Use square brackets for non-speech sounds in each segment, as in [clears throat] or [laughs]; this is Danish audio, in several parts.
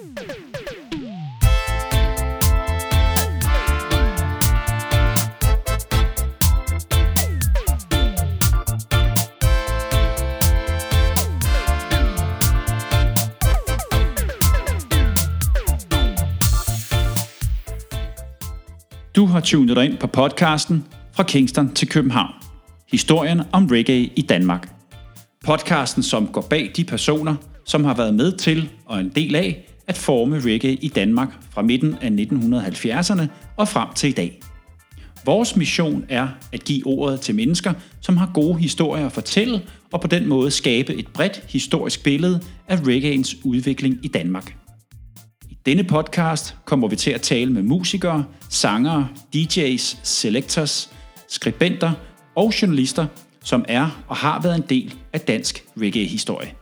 Du har tunet dig ind på podcasten Fra Kingston til København. Historien om reggae i Danmark. Podcasten, som går bag de personer, som har været med til og en del af at forme reggae i Danmark fra midten af 1970'erne og frem til i dag. Vores mission er at give ordet til mennesker, som har gode historier at fortælle, og på den måde skabe et bredt historisk billede af reggaeens udvikling i Danmark. I denne podcast kommer vi til at tale med musikere, sangere, DJ's, selectors, skribenter og journalister, som er og har været en del af dansk reggae-historie.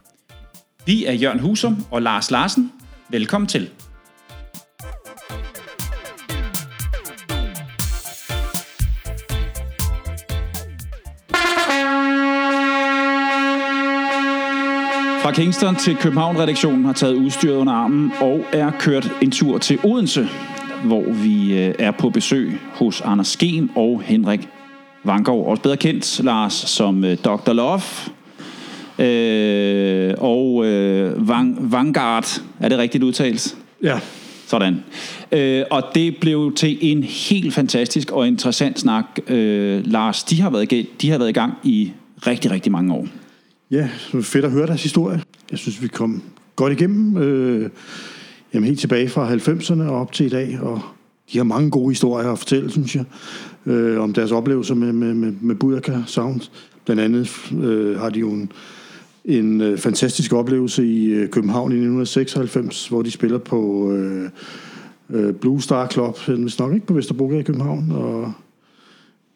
Vi er Jørgen Husum og Lars Larsen. Velkommen til. Fra Kingston til København-redaktionen har taget udstyret under armen og er kørt en tur til Odense, hvor vi øh, er på besøg hos Anders Skem og Henrik Vangård, også bedre kendt, Lars, som øh, Dr. Love. Øh, og øh, Vang, Vanguard, er det rigtigt udtalt? Ja. Sådan. Øh, og det blev til en helt fantastisk og interessant snak. Øh, Lars, de har, været, de har været i gang i rigtig, rigtig mange år. Ja, det er fedt at høre deres historie. Jeg synes, vi kom godt igennem. Øh, jamen helt tilbage fra 90'erne og op til i dag, og de har mange gode historier at fortælle, synes jeg, øh, om deres oplevelser med, med, med, med Bujaka Sound. Blandt andet øh, har de jo en, en øh, fantastisk oplevelse i øh, København i 1996, hvor de spiller på øh, øh, Blue Star Club, hvis nok ikke på Vesterbrogade i København, og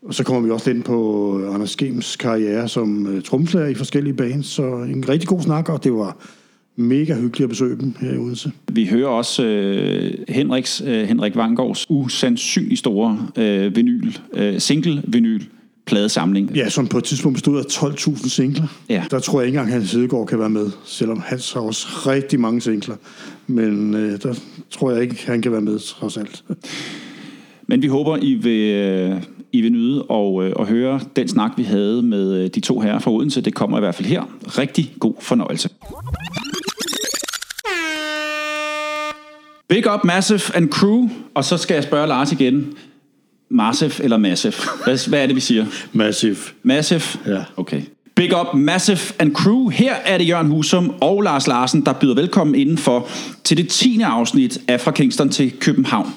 og så kommer vi også ind på øh, Anders Gems karriere som øh, tromslærer i forskellige bands, så en rigtig god snak, og det var mega hyggeligt at besøge dem her i Odense. Vi hører også øh, Henriks, øh, Henrik Vangårds usandsynlig store øh, vinyl, øh, single-vinyl pladesamling. Ja, som på et tidspunkt bestod af 12.000 singler. Ja. Der tror jeg ikke engang, Hans Hedegaard kan være med, selvom han har også rigtig mange singler. Men øh, der tror jeg ikke, han kan være med, trods alt. Men vi håber, I vil, øh, I vil nyde og, øh, og høre den snak, vi havde med øh, de to herrer fra Odense. Det kommer i hvert fald her. Rigtig god fornøjelse. Big up Massive and Crew. Og så skal jeg spørge Lars igen. Massive eller Massive? Hvad, hvad er det, vi siger? Massive. Massive? Ja. Okay. Big up Massive and Crew. Her er det Jørgen Husum og Lars Larsen, der byder velkommen indenfor til det 10. afsnit af Fra Kingston til København.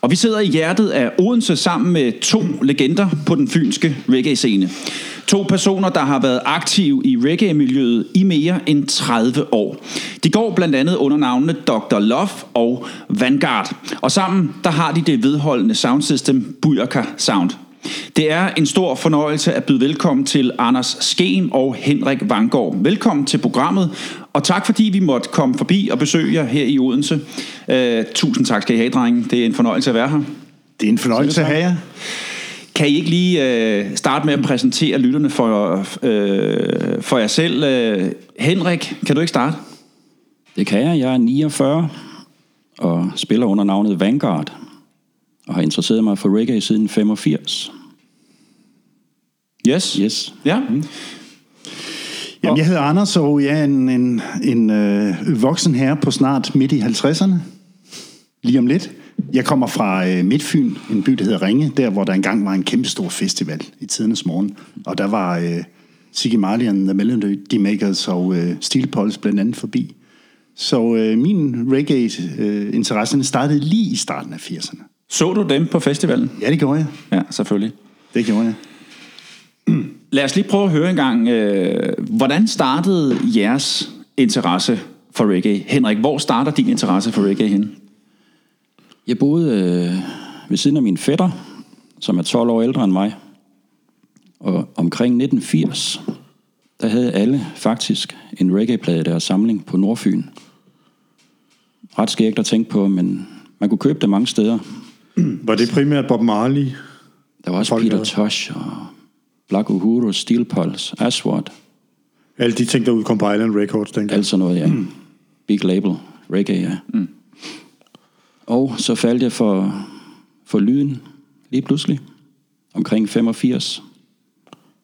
Og vi sidder i hjertet af Odense sammen med to legender på den fynske reggae-scene. To personer, der har været aktive i reggae-miljøet i mere end 30 år. De går blandt andet under navnene Dr. Love og Vanguard. Og sammen der har de det vedholdende soundsystem Buyaka Sound. Det er en stor fornøjelse at byde velkommen til Anders Skeen og Henrik Vangård. Velkommen til programmet, og tak fordi vi måtte komme forbi og besøge jer her i Odense. Uh, tusind tak skal I have, drenge. Det er en fornøjelse at være her. Det er en fornøjelse at have jer. Kan I ikke lige uh, starte med at præsentere lytterne for, uh, for jer selv? Uh, Henrik, kan du ikke starte? Det kan jeg. Jeg er 49 og spiller under navnet Vanguard og har interesseret mig for reggae siden 85. Yes. Yes. Ja. Jamen, jeg hedder Anders, og jeg er en, en, en øh, voksen herre på snart midt i 50'erne. Lige om lidt. Jeg kommer fra øh, Midtfyn, en by, der hedder Ringe, der hvor der engang var en kæmpe stor festival i tidernes morgen. Og der var øh, Siggy Marley and the Melody Makers og øh, Steel Pulse blandt andet forbi. Så øh, min reggae-interesse øh, startede lige i starten af 80'erne. Så du dem på festivalen? Ja, det gjorde jeg. Ja, selvfølgelig. Det gjorde jeg. Lad os lige prøve at høre en gang, øh, hvordan startede jeres interesse for reggae? Henrik, hvor starter din interesse for reggae hen? Jeg boede øh, ved siden af min fætter, som er 12 år ældre end mig. Og omkring 1980, der havde alle faktisk en reggae-plade i deres samling på Nordfyn. Ret skægt at tænke på, men man kunne købe det mange steder. Var det primært Bob Marley? Der var også Folk Peter Tosh og Black Uhuru, Steel Pulse, Aswad, Alle de ting, der udkom på Island Records dengang. alt sådan noget, ja. Big label, reggae, ja. Mm. Og så faldt jeg for, for lyden lige pludselig, omkring 85.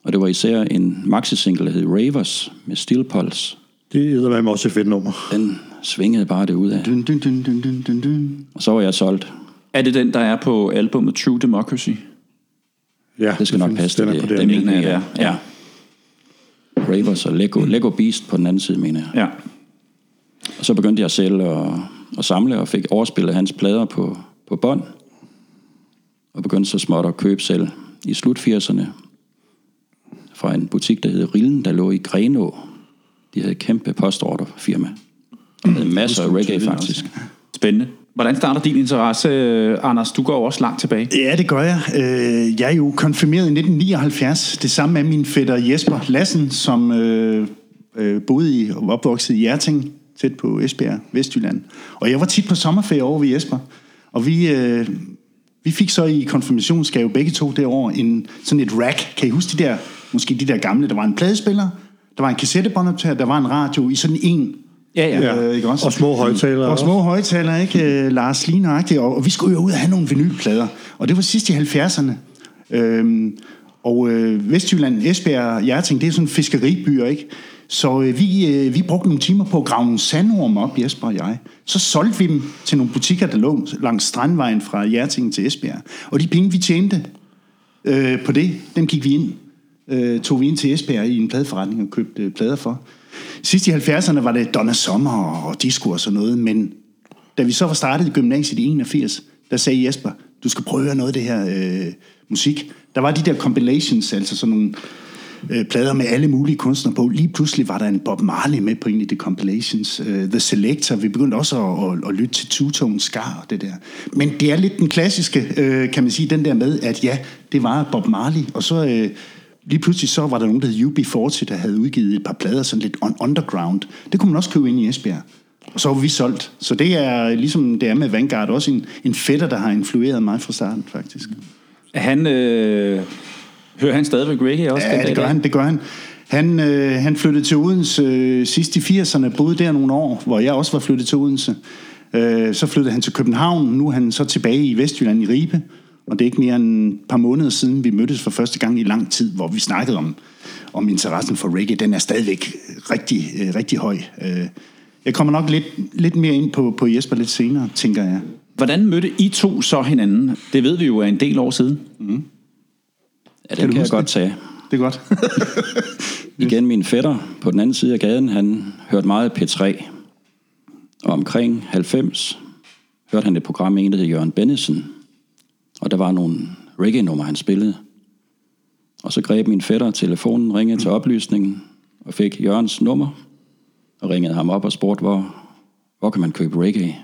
Og det var især en maxi-single, der hed Ravers med Steel Pulse. Det er med også et fedt nummer. Den svingede bare det ud af. Dun, dun, dun, dun, dun, dun. Og så var jeg solgt. Er det den, der er på albumet True Democracy? Ja, Det skal nok findes- passe den er det. på Det det. mener jeg, det er. Ja. Ravers og Lego, Lego Beast på den anden side, mener jeg. Ja. Og så begyndte jeg selv at, at samle og fik overspillet hans plader på, på bånd. Og begyndte så småt at købe selv i slut 80'erne fra en butik, der hed Rillen, der lå i Grenå. De havde et kæmpe postorderfirma. De havde masser af reggae, faktisk. Spændende. Hvordan starter din interesse, øh, Anders? Du går jo også langt tilbage. Ja, det gør jeg. Øh, jeg er jo konfirmeret i 1979. Det samme er min fætter Jesper Lassen, som øh, boede i og opvoksede opvokset i Hjerting, tæt på Esbjerg, Vestjylland. Og jeg var tit på sommerferie over ved Jesper. Og vi, vi fik så i konfirmationsgave begge to det år en, sådan et rack. Kan I huske de der, måske de der gamle? Der var en pladespiller, der var en kassettebåndoptager, der var en radio i sådan en Ja, ja. Ja. Øh, ikke også? Og små højtalere Og små højtalere, ikke? Øh, Lars Line og, og vi skulle jo ud og have nogle vinylplader. Og det var sidst i 70'erne. Øhm, og øh, Vestjylland, Esbjerg, Hjerting, det er sådan fiskeribyer, ikke? Så øh, vi, øh, vi brugte nogle timer på at grave nogle sandorm op, Jesper og jeg. Så solgte vi dem til nogle butikker, der lå langs Strandvejen fra Hjerting til Esbjerg. Og de penge, vi tjente øh, på det, dem gik vi ind, øh, tog vi ind til Esbjerg i en pladeforretning og købte øh, plader for. Sidst i 70'erne var det Donna Sommer og disco og sådan noget, men da vi så var startet i gymnasiet i 81, der sagde Jesper, du skal prøve at høre noget af det her øh, musik. Der var de der compilations, altså sådan nogle øh, plader med alle mulige kunstnere på. Lige pludselig var der en Bob Marley med på en af de compilations. Øh, The Selector, vi begyndte også at, at, at lytte til Two-Tone Scar og det der. Men det er lidt den klassiske, øh, kan man sige, den der med, at ja, det var Bob Marley, og så... Øh, Lige pludselig så var der nogen, der hed UB40, der havde udgivet et par plader sådan lidt on underground. Det kunne man også købe ind i Esbjerg. Og så var vi solgt. Så det er ligesom det er med Vanguard, også en, en fætter, der har influeret mig fra starten, faktisk. Han, øh, hører han stadigvæk reggae også? Ja, det gør han, det gør han. Han, øh, han flyttede til Odense øh, sidst i 80'erne, boede der nogle år, hvor jeg også var flyttet til Odense. Øh, så flyttede han til København, nu er han så tilbage i Vestjylland i Ribe. Og det er ikke mere end et par måneder siden, vi mødtes for første gang i lang tid, hvor vi snakkede om, om interessen for reggae. Den er stadigvæk rigtig, øh, rigtig høj. Øh, jeg kommer nok lidt, lidt mere ind på, på Jesper lidt senere, tænker jeg. Hvordan mødte I to så hinanden? Det ved vi jo er en del år siden. Ja, Kan den du kan, jeg godt det? tage. Det er godt. [laughs] Igen min fætter på den anden side af gaden, han hørte meget P3. Og omkring 90 hørte han et program med en, der hed Jørgen Bennesen. Og der var nogle reggae-numre, han spillede. Og så greb min fætter telefonen, ringede til oplysningen og fik Jørgens nummer. Og ringede ham op og spurgte, hvor, hvor kan man købe reggae?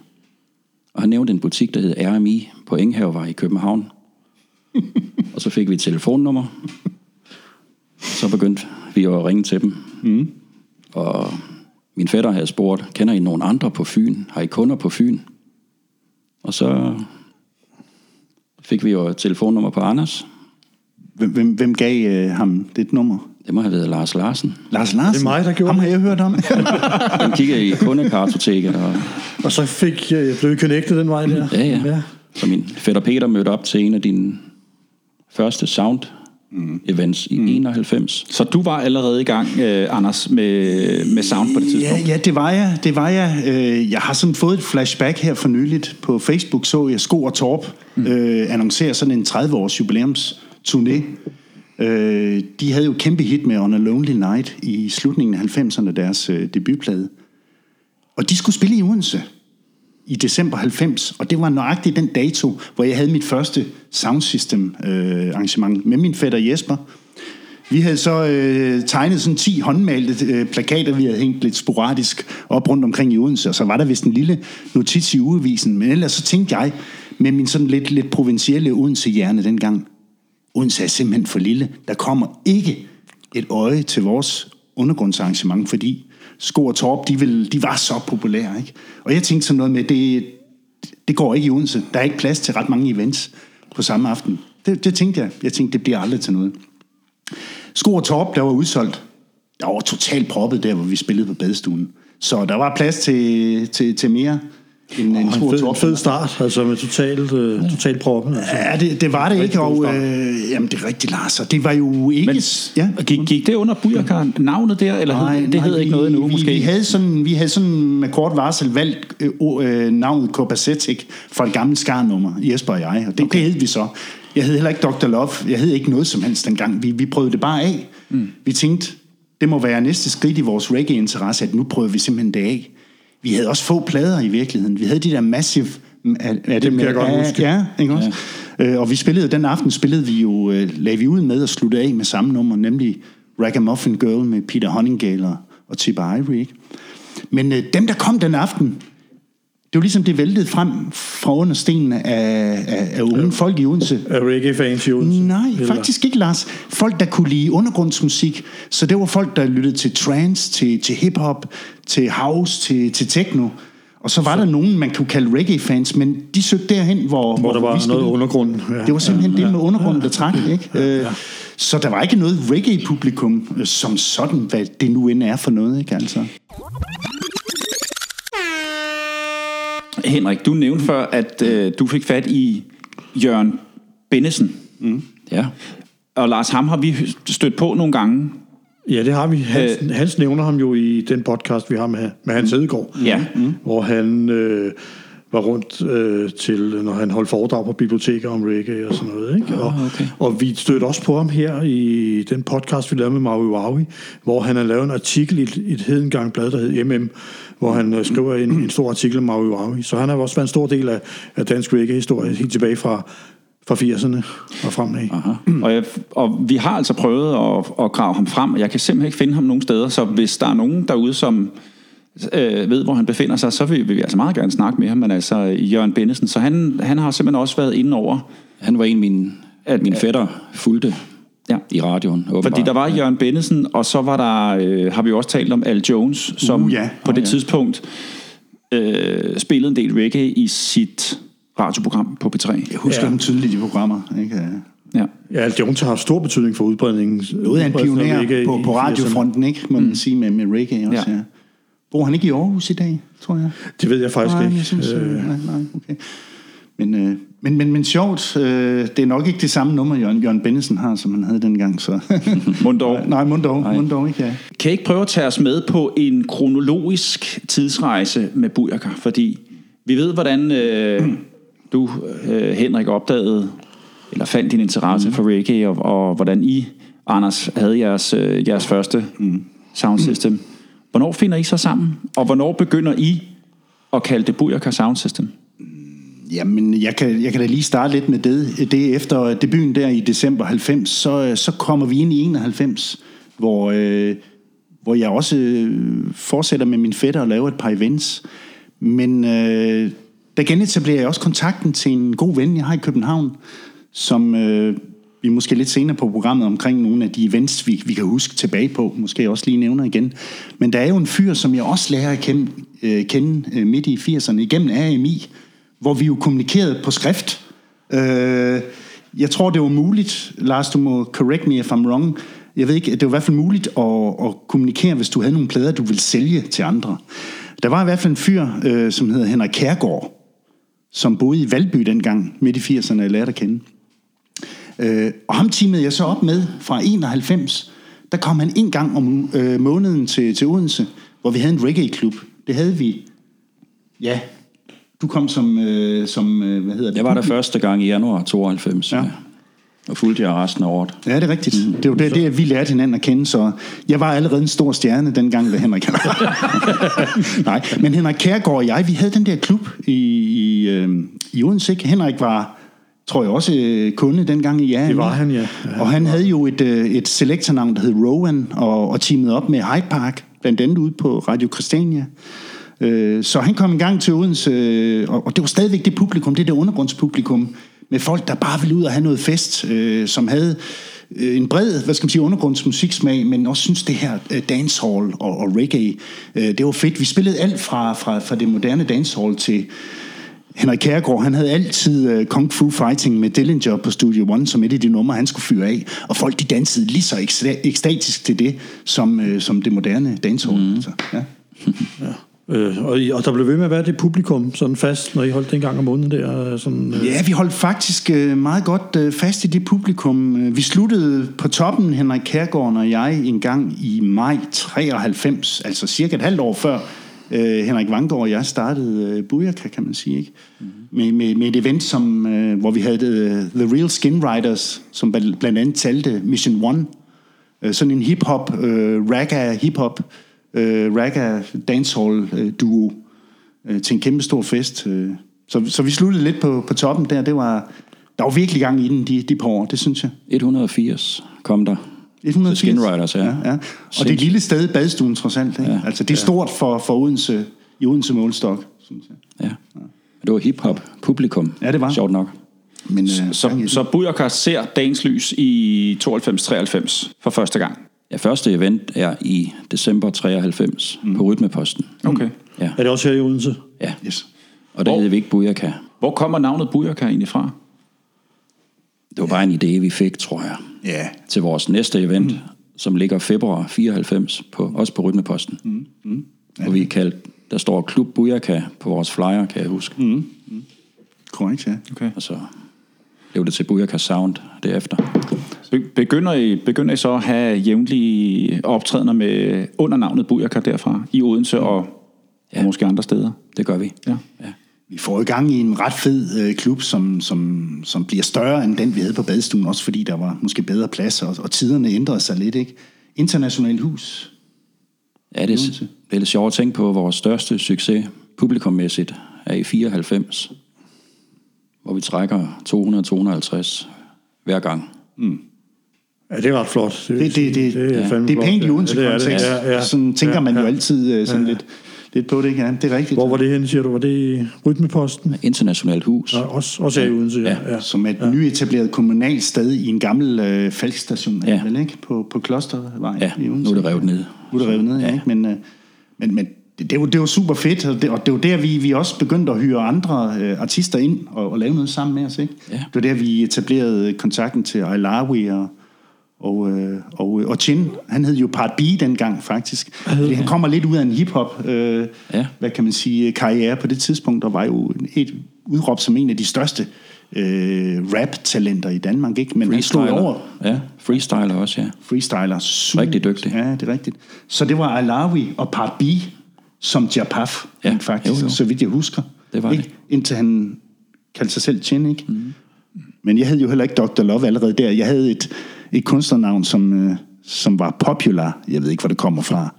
Og han nævnte en butik, der hed RMI på Enghavevej i København. [laughs] og så fik vi et telefonnummer. Så begyndte vi at ringe til dem. Mm. Og min fætter havde spurgt, kender I nogen andre på Fyn? Har I kunder på Fyn? Og så fik vi jo et telefonnummer på Anders. Hvem, hvem, hvem gav øh, ham det nummer? Det må have været Lars Larsen. Lars Larsen? Det er mig, der gjorde Ham har jeg hørt om. [laughs] Han kiggede i kundekartoteket, og Og så fik jeg blev I connected den vej der. ja, ja. Så min fætter Peter mødte op til en af dine første sound events i mm. 91. Så du var allerede i gang, øh, Anders, med, med sound på det Ja, tidspunkt? ja, det var jeg. Det var jeg. Øh, Jeg har sådan fået et flashback her for nyligt. På Facebook så jeg Sko og Torp øh, annoncere sådan en 30-års jubilæums turné. Øh, de havde jo kæmpe hit med On a Lonely Night i slutningen af 90'erne, deres øh, debutplade. Og de skulle spille i Odense i december 90, og det var nøjagtigt den dato, hvor jeg havde mit første soundsystem øh, arrangement med min fætter Jesper. Vi havde så øh, tegnet sådan 10 håndmalte øh, plakater, vi havde hængt lidt sporadisk op rundt omkring i Odense, og så var der vist en lille notits i ugevisen, men ellers så tænkte jeg, med min sådan lidt, lidt provincielle Odense-hjerne dengang, Odense er simpelthen for lille. Der kommer ikke et øje til vores undergrundsarrangement, fordi Sko og Torp, de, vil, de var så populære. Ikke? Og jeg tænkte sådan noget med, det, det går ikke i Odense. Der er ikke plads til ret mange events på samme aften. Det, det tænkte jeg. Jeg tænkte, det bliver aldrig til noget. Sko og Torp, der var udsolgt. Der var totalt proppet der, hvor vi spillede på badestuen. Så der var plads til, til, til mere en, en Og stor en fed, top. fed start, altså med totalt, øh, totalt proppen. Altså. Ja, det, det var det ikke, god og øh, jamen, det er rigtigt, Lars, og det var jo ikke... Men ja. gik, gik det under Bujaka, navnet der, eller nej, hed, det hed vi, ikke noget endnu, vi, måske? Vi havde, sådan, vi havde sådan med kort varsel valgt øh, øh, navnet Copacetic fra et gammelt skarnummer, Jesper og jeg, og det, okay. det hed vi så. Jeg hed heller ikke Dr. Love, jeg hed ikke noget som helst dengang. Vi, vi prøvede det bare af. Mm. Vi tænkte, det må være næste skridt i vores reggae-interesse, at nu prøver vi simpelthen det af. Vi havde også få plader i virkeligheden. Vi havde de der massive... Er, er Dem kan jeg godt huske. Ja, ikke også? Ja. Øh, og vi spillede, den aften spillede vi jo, øh, lagde vi ud med at slutte af med samme nummer, nemlig Ragamuffin Girl med Peter Honninggale og, Tipper Ivory, ikke? Men øh, dem, der kom den aften, det var ligesom det væltede frem fra under stenene af, af, af unge folk i Odense. Er reggae-fans i Odense? Nej, Eller- faktisk ikke, Lars. Folk, der kunne lide undergrundsmusik. Så det var folk, der lyttede til trance, til, til hip-hop, til house, til, til techno. Og så var så. der nogen, man kunne kalde reggae-fans, men de søgte derhen, hvor, Hvor der var noget undergrund. Ja. Det var simpelthen ja, det med undergrunden, der trak. Ikke? Ja, ja. Så der var ikke noget reggae-publikum øh, som sådan, hvad det nu end er for noget. Ikke? Altså. Henrik, du nævnte før, at øh, du fik fat i Jørgen Bennesen. Ja. Og Lars Ham har vi stødt på nogle gange. Ja, det har vi. Hans, øh, Hans nævner ham jo i den podcast, vi har med, med Hans Edegaard. Ja. Mm. Hvor han øh, var rundt øh, til, når han holdt foredrag på biblioteker om reggae og sådan noget. Ikke? Og, okay. og vi stødte også på ham her i den podcast, vi lavede med Maui Waui, hvor han har lavet en artikel i et, et hedengang blad, der hed MM, hvor han øh, skriver en, en stor artikel om Maui Waui. Så han har også været en stor del af, af dansk reggae-historie, helt tilbage fra, fra 80'erne og fremad. Aha. Og, jeg, og vi har altså prøvet at, at grave ham frem, og jeg kan simpelthen ikke finde ham nogen steder, så hvis der er nogen derude, som øh, ved, hvor han befinder sig, så vil, vil vi altså meget gerne snakke med ham, men altså Jørgen Bennesen, så han, han har simpelthen også været inde over, Han var en, min, at min fætter fulgte ja, i radioen. Åbenbart. Fordi der var Jørgen Bennesen, og så var der, øh, har vi jo også talt om Al Jones, som Uh, ja. på Oh, det ja. tidspunkt øh, spillede en del reggae i sit radioprogram på P3. Jeg husker Ja. dem tydeligt i programmer. Ikke? Ja. Ja, Al Jones har haft stor betydning for udbredningen. Noget af en pioner på, på 80'erne. radiofronten, ikke? må man sige, med, med reggae også. Ja. Ja. Bor han ikke i Aarhus i dag, tror jeg? Det ved jeg faktisk nej, ikke. Jeg synes, øh, Øh, nej, nej, okay. Men, øh, men, men, men sjovt, øh, det er nok ikke det samme nummer, Jørgen, Jørgen Bennesen har, som han havde dengang. Så. [laughs] Mundov. [laughs] nej, Mundov, Mundov ikke, ja. Kan I ikke prøve at tage os med på en kronologisk tidsrejse med Bujaka? Fordi vi ved, hvordan øh, du, øh, Henrik, opdagede eller fandt din interesse mm. for reggae, og, og hvordan I, Anders, havde jeres, øh, jeres første mm. sound system. Hvornår finder I så sammen? Og hvornår begynder I at kalde det Bujaka Sound System? Jamen, jeg kan, jeg kan da lige starte lidt med det. Det er efter debuten der i december 90, så, så kommer vi ind i 91, hvor, øh, hvor jeg også øh, fortsætter med min fætter og laver et par events. Men øh, der genetablerer jeg også kontakten til en god ven, jeg har i København, som øh, vi måske lidt senere på programmet omkring nogle af de events, vi, vi kan huske tilbage på, måske også lige nævner igen. Men der er jo en fyr, som jeg også lærer at kende, øh, kende øh, midt i 80'erne igennem AMI, hvor vi jo kommunikerede på skrift. Øh, jeg tror, det var muligt, Lars, du må correct me if I'm wrong, jeg ved ikke, det var i hvert fald muligt at, at kommunikere, hvis du havde nogle plader, du ville sælge til andre. Der var i hvert fald en fyr, øh, som hedder Henrik Kærgaard, som boede i Valby dengang, midt i 80'erne, jeg lærte at kende. Øh, og ham teamede jeg så op med fra 91. Der kom han en gang om øh, måneden til, til Odense, hvor vi havde en reggae-klub. Det havde vi, ja, du kom som, øh, som øh, hvad hedder det? Jeg var der første gang i januar 92, Ja. ja. Og fulgte jeg resten af året. Ja, det er rigtigt. Det var det, det, at vi lærte hinanden at kende, så jeg var allerede en stor stjerne dengang ved Henrik. [laughs] Nej, men Henrik Kærgaard og jeg, vi havde den der klub i, i, øh, i Odense. ikke? Henrik var, tror jeg også, øh, kunde dengang i ja. Det var han, ja. Ja, og han havde jo et, øh, et selektornavn, der hed Rowan, og, og teamet op med Hyde Park, blandt andet ude på Radio Christiania. Øh, Så han kom en gang til Odense, og og det var stadigvæk det publikum, det der undergrundspublikum, med folk, der bare ville ud og have noget fest, øh, som havde øh, en bred, hvad skal man sige, undergrundsmusiksmag, men også synes det her øh, dancehall og, og reggae, øh, det var fedt. Vi spillede alt fra, fra, fra det moderne dancehall til Henrik Kærgaard, han havde altid øh, Kung Fu Fighting med Dillinger på Studio One som et af de numre, han skulle fyre af. Og folk, de dansede lige så eksta- ekstatisk til det, som, øh, som det moderne dancehall. Mm. Så, ja. [laughs] Øh, og, I- og der blev ved med at være det publikum sådan fast, når I holdt det en gang om måneden der. øh, Sådan, øh, Ja, vi holdt faktisk øh, meget godt øh, fast i det publikum. Øh, Vi sluttede på toppen, Henrik Kærgaard og jeg, en gang i maj 93, altså cirka et halvt år før øh, Henrik Vanggaard og jeg startede øh, Bujaka, kan man sige. Ikke? Mm-hmm. Med, med, med et event, som, øh, hvor vi havde øh, The Real Skin Riders, som bl- blandt andet talte Mission One. Øh, sådan en hip-hop, øh, ragga hip-hop, øh, ragga dancehall øh, duo øh, til en kæmpe stor fest. Øh. Så, så vi sluttede lidt på, på toppen der. Det var, der var virkelig gang i den de, de par år, det synes jeg. 180 kom der. 180. Skin Riders, ja. ja, ja. Og det er et lille sted, badstuen trods alt. Ikke? Ja. Altså, det er stort for, for Odense, i Odense målstok, synes jeg. Ja. Det var hip-hop publikum. Ja, det var. Sjovt nok. Men, øh, Så, så Bujaka ser dagens lys i 92-93 for første gang. Ja, første event er i december 93 mm. på Rytmeposten. Okay. Ja, Er det også her i Odense? ja. yes. Og der Hvor- hed vi ikke Bujaka. Hvor kommer navnet Bujaka egentlig fra? Det var bare en idé, vi fik, tror jeg, Ja, til vores næste event, mm. som ligger februar 94, på, også på Rytmeposten. Mm. Mm. Og vi kaldte, der står Klub Bujaka på vores flyer, kan jeg huske. Mm. korrekt, ja. Okay. Og så blev det til Bujaka Sound derefter. Be- Begynder I, begynder I så at have jævnlige optrædener med under navnet Bujaka derfra i Odense og, ja. og måske andre steder? Det gør vi. Ja. ja. Vi får i gang i en ret fed øh, klub, som, som, som bliver større end den, vi havde på badestuen, også fordi der var måske bedre plads, og, og tiderne ændrede sig lidt, ikke? Internationalt hus. Ja, det er, det er lidt sjovt at tænke på, vores største succes publikummæssigt er i 94, hvor vi trækker 200-250 hver gang. Ja, det er ret flot. Det, det, det, det, er ja. fandme det er pænt i Ja, Odense det er det. kontekst. Ja, ja. Sådan tænker Ja, man jo ja. altid øh, sådan lidt, lidt på det, ikke? Ja, det er rigtigt. Hvor var det henne, siger du? Var det i Rytmeposten? Internationalt hus. Ja, også, også her i Odense, ja. ja. Som er et nyetableret kommunalt sted i en gammel øh, falkstation, ja. Ja. vel, ikke? På, på Klostervej Ja, i nu Odense. er det revet ned. Nu er det revet ned, ja. Ja. ikke? Men, øh, men, men det, det, var, det var super fedt, og det, og det var der, vi, vi også begyndte at hyre andre øh, artister ind og, og lave noget sammen med os. Ikke? Ja. Det var der, vi etablerede kontakten til Ailawi og, og, øh, og, og Chin. Han hed jo Part B dengang, faktisk. Fordi han kommer lidt ud af en hiphop, øh, Ja. hvad kan man sige, karriere på det tidspunkt, og var jo et udråbt som en af de største øh, rap-talenter i Danmark. Ikke? Men han stod over. Ja, freestyler også, ja. freestyler. Super. Rigtig dygtig. Ja, det er rigtigt. Så det var Alawi og Part B, som Japaf, Ja, faktisk, jo, jo. så vidt jeg husker. Det var ikke? det. Indtil han kaldte sig selv Chin, ikke? Mm. Men jeg havde jo heller ikke Dr. Love allerede der. Jeg havde et, et kunstnernavn, som, øh, som var popular. Jeg ved ikke, hvor det kommer fra.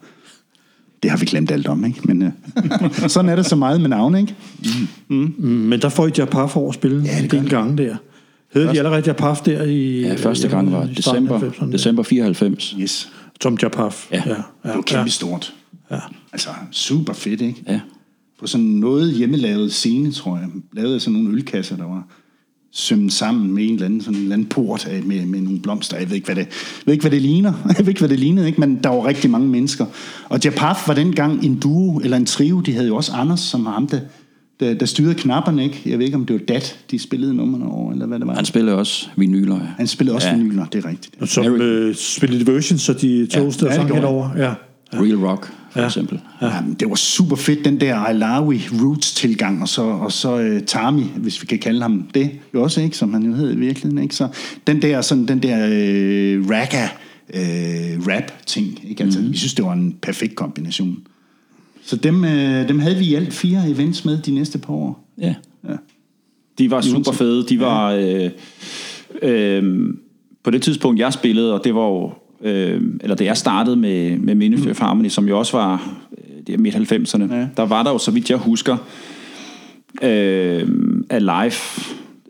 Det har vi glemt alt om, ikke? Men øh, [laughs] sådan er det så meget med navn, ikke? Mm, Men der får I Japaf over at spille ja, det en gang der. Hed de allerede Japaf der i... Ja, første gang var december, 90'erne? december 94. Yes. Tom Japaf. Ja. ja, Det var kæmpe stort. Ja. Altså, super fedt, ikke? Ja. på sådan noget hjemmelavet scene, tror jeg. Lavet af sådan nogle ølkasser, der var sømmet sammen med en eller anden, sådan en eller anden port af, med, med nogle blomster. Jeg ved ikke, hvad det, jeg ved ikke, hvad det ligner. [laughs] Jeg ved ikke, hvad det lignede, ikke? men der var rigtig mange mennesker. Og Japaf var dengang en duo, eller en trio. De havde jo også Anders, som var ham, der, der, der styrede knapperne. Ikke? Jeg ved ikke, om det var Dat, de spillede numrene over, eller hvad det var. Han spillede også vinyler. Ja. Han spillede også Ja. ja. vinyler, det er rigtigt. Som Mary- øh, spillede versions, så de toastede Ja, ja, sang gjorde henover. Ja. Real Rock, for Ja. eksempel. Ja. Jamen, det var super fedt, den der Ailawi Roots tilgang, og så, og så uh, Tami, hvis vi kan kalde ham det, jo også, ikke, som han jo hed i virkeligheden. Ikke? Så den der, sådan, den der uh, ragga uh, rap ting, ikke? Altså, mm. vi synes, det var en perfekt kombination. Så dem, uh, dem havde vi i alt fire events med de næste par år. Ja. De var super fede. De var... Øh, øh, på det tidspunkt, jeg spillede, og det var jo... Øh, eller da jeg startede med, med Ministry of Harmony, som jo også var øh, det er midt-90'erne, Ja. der var der jo, så vidt jeg husker, øh, af live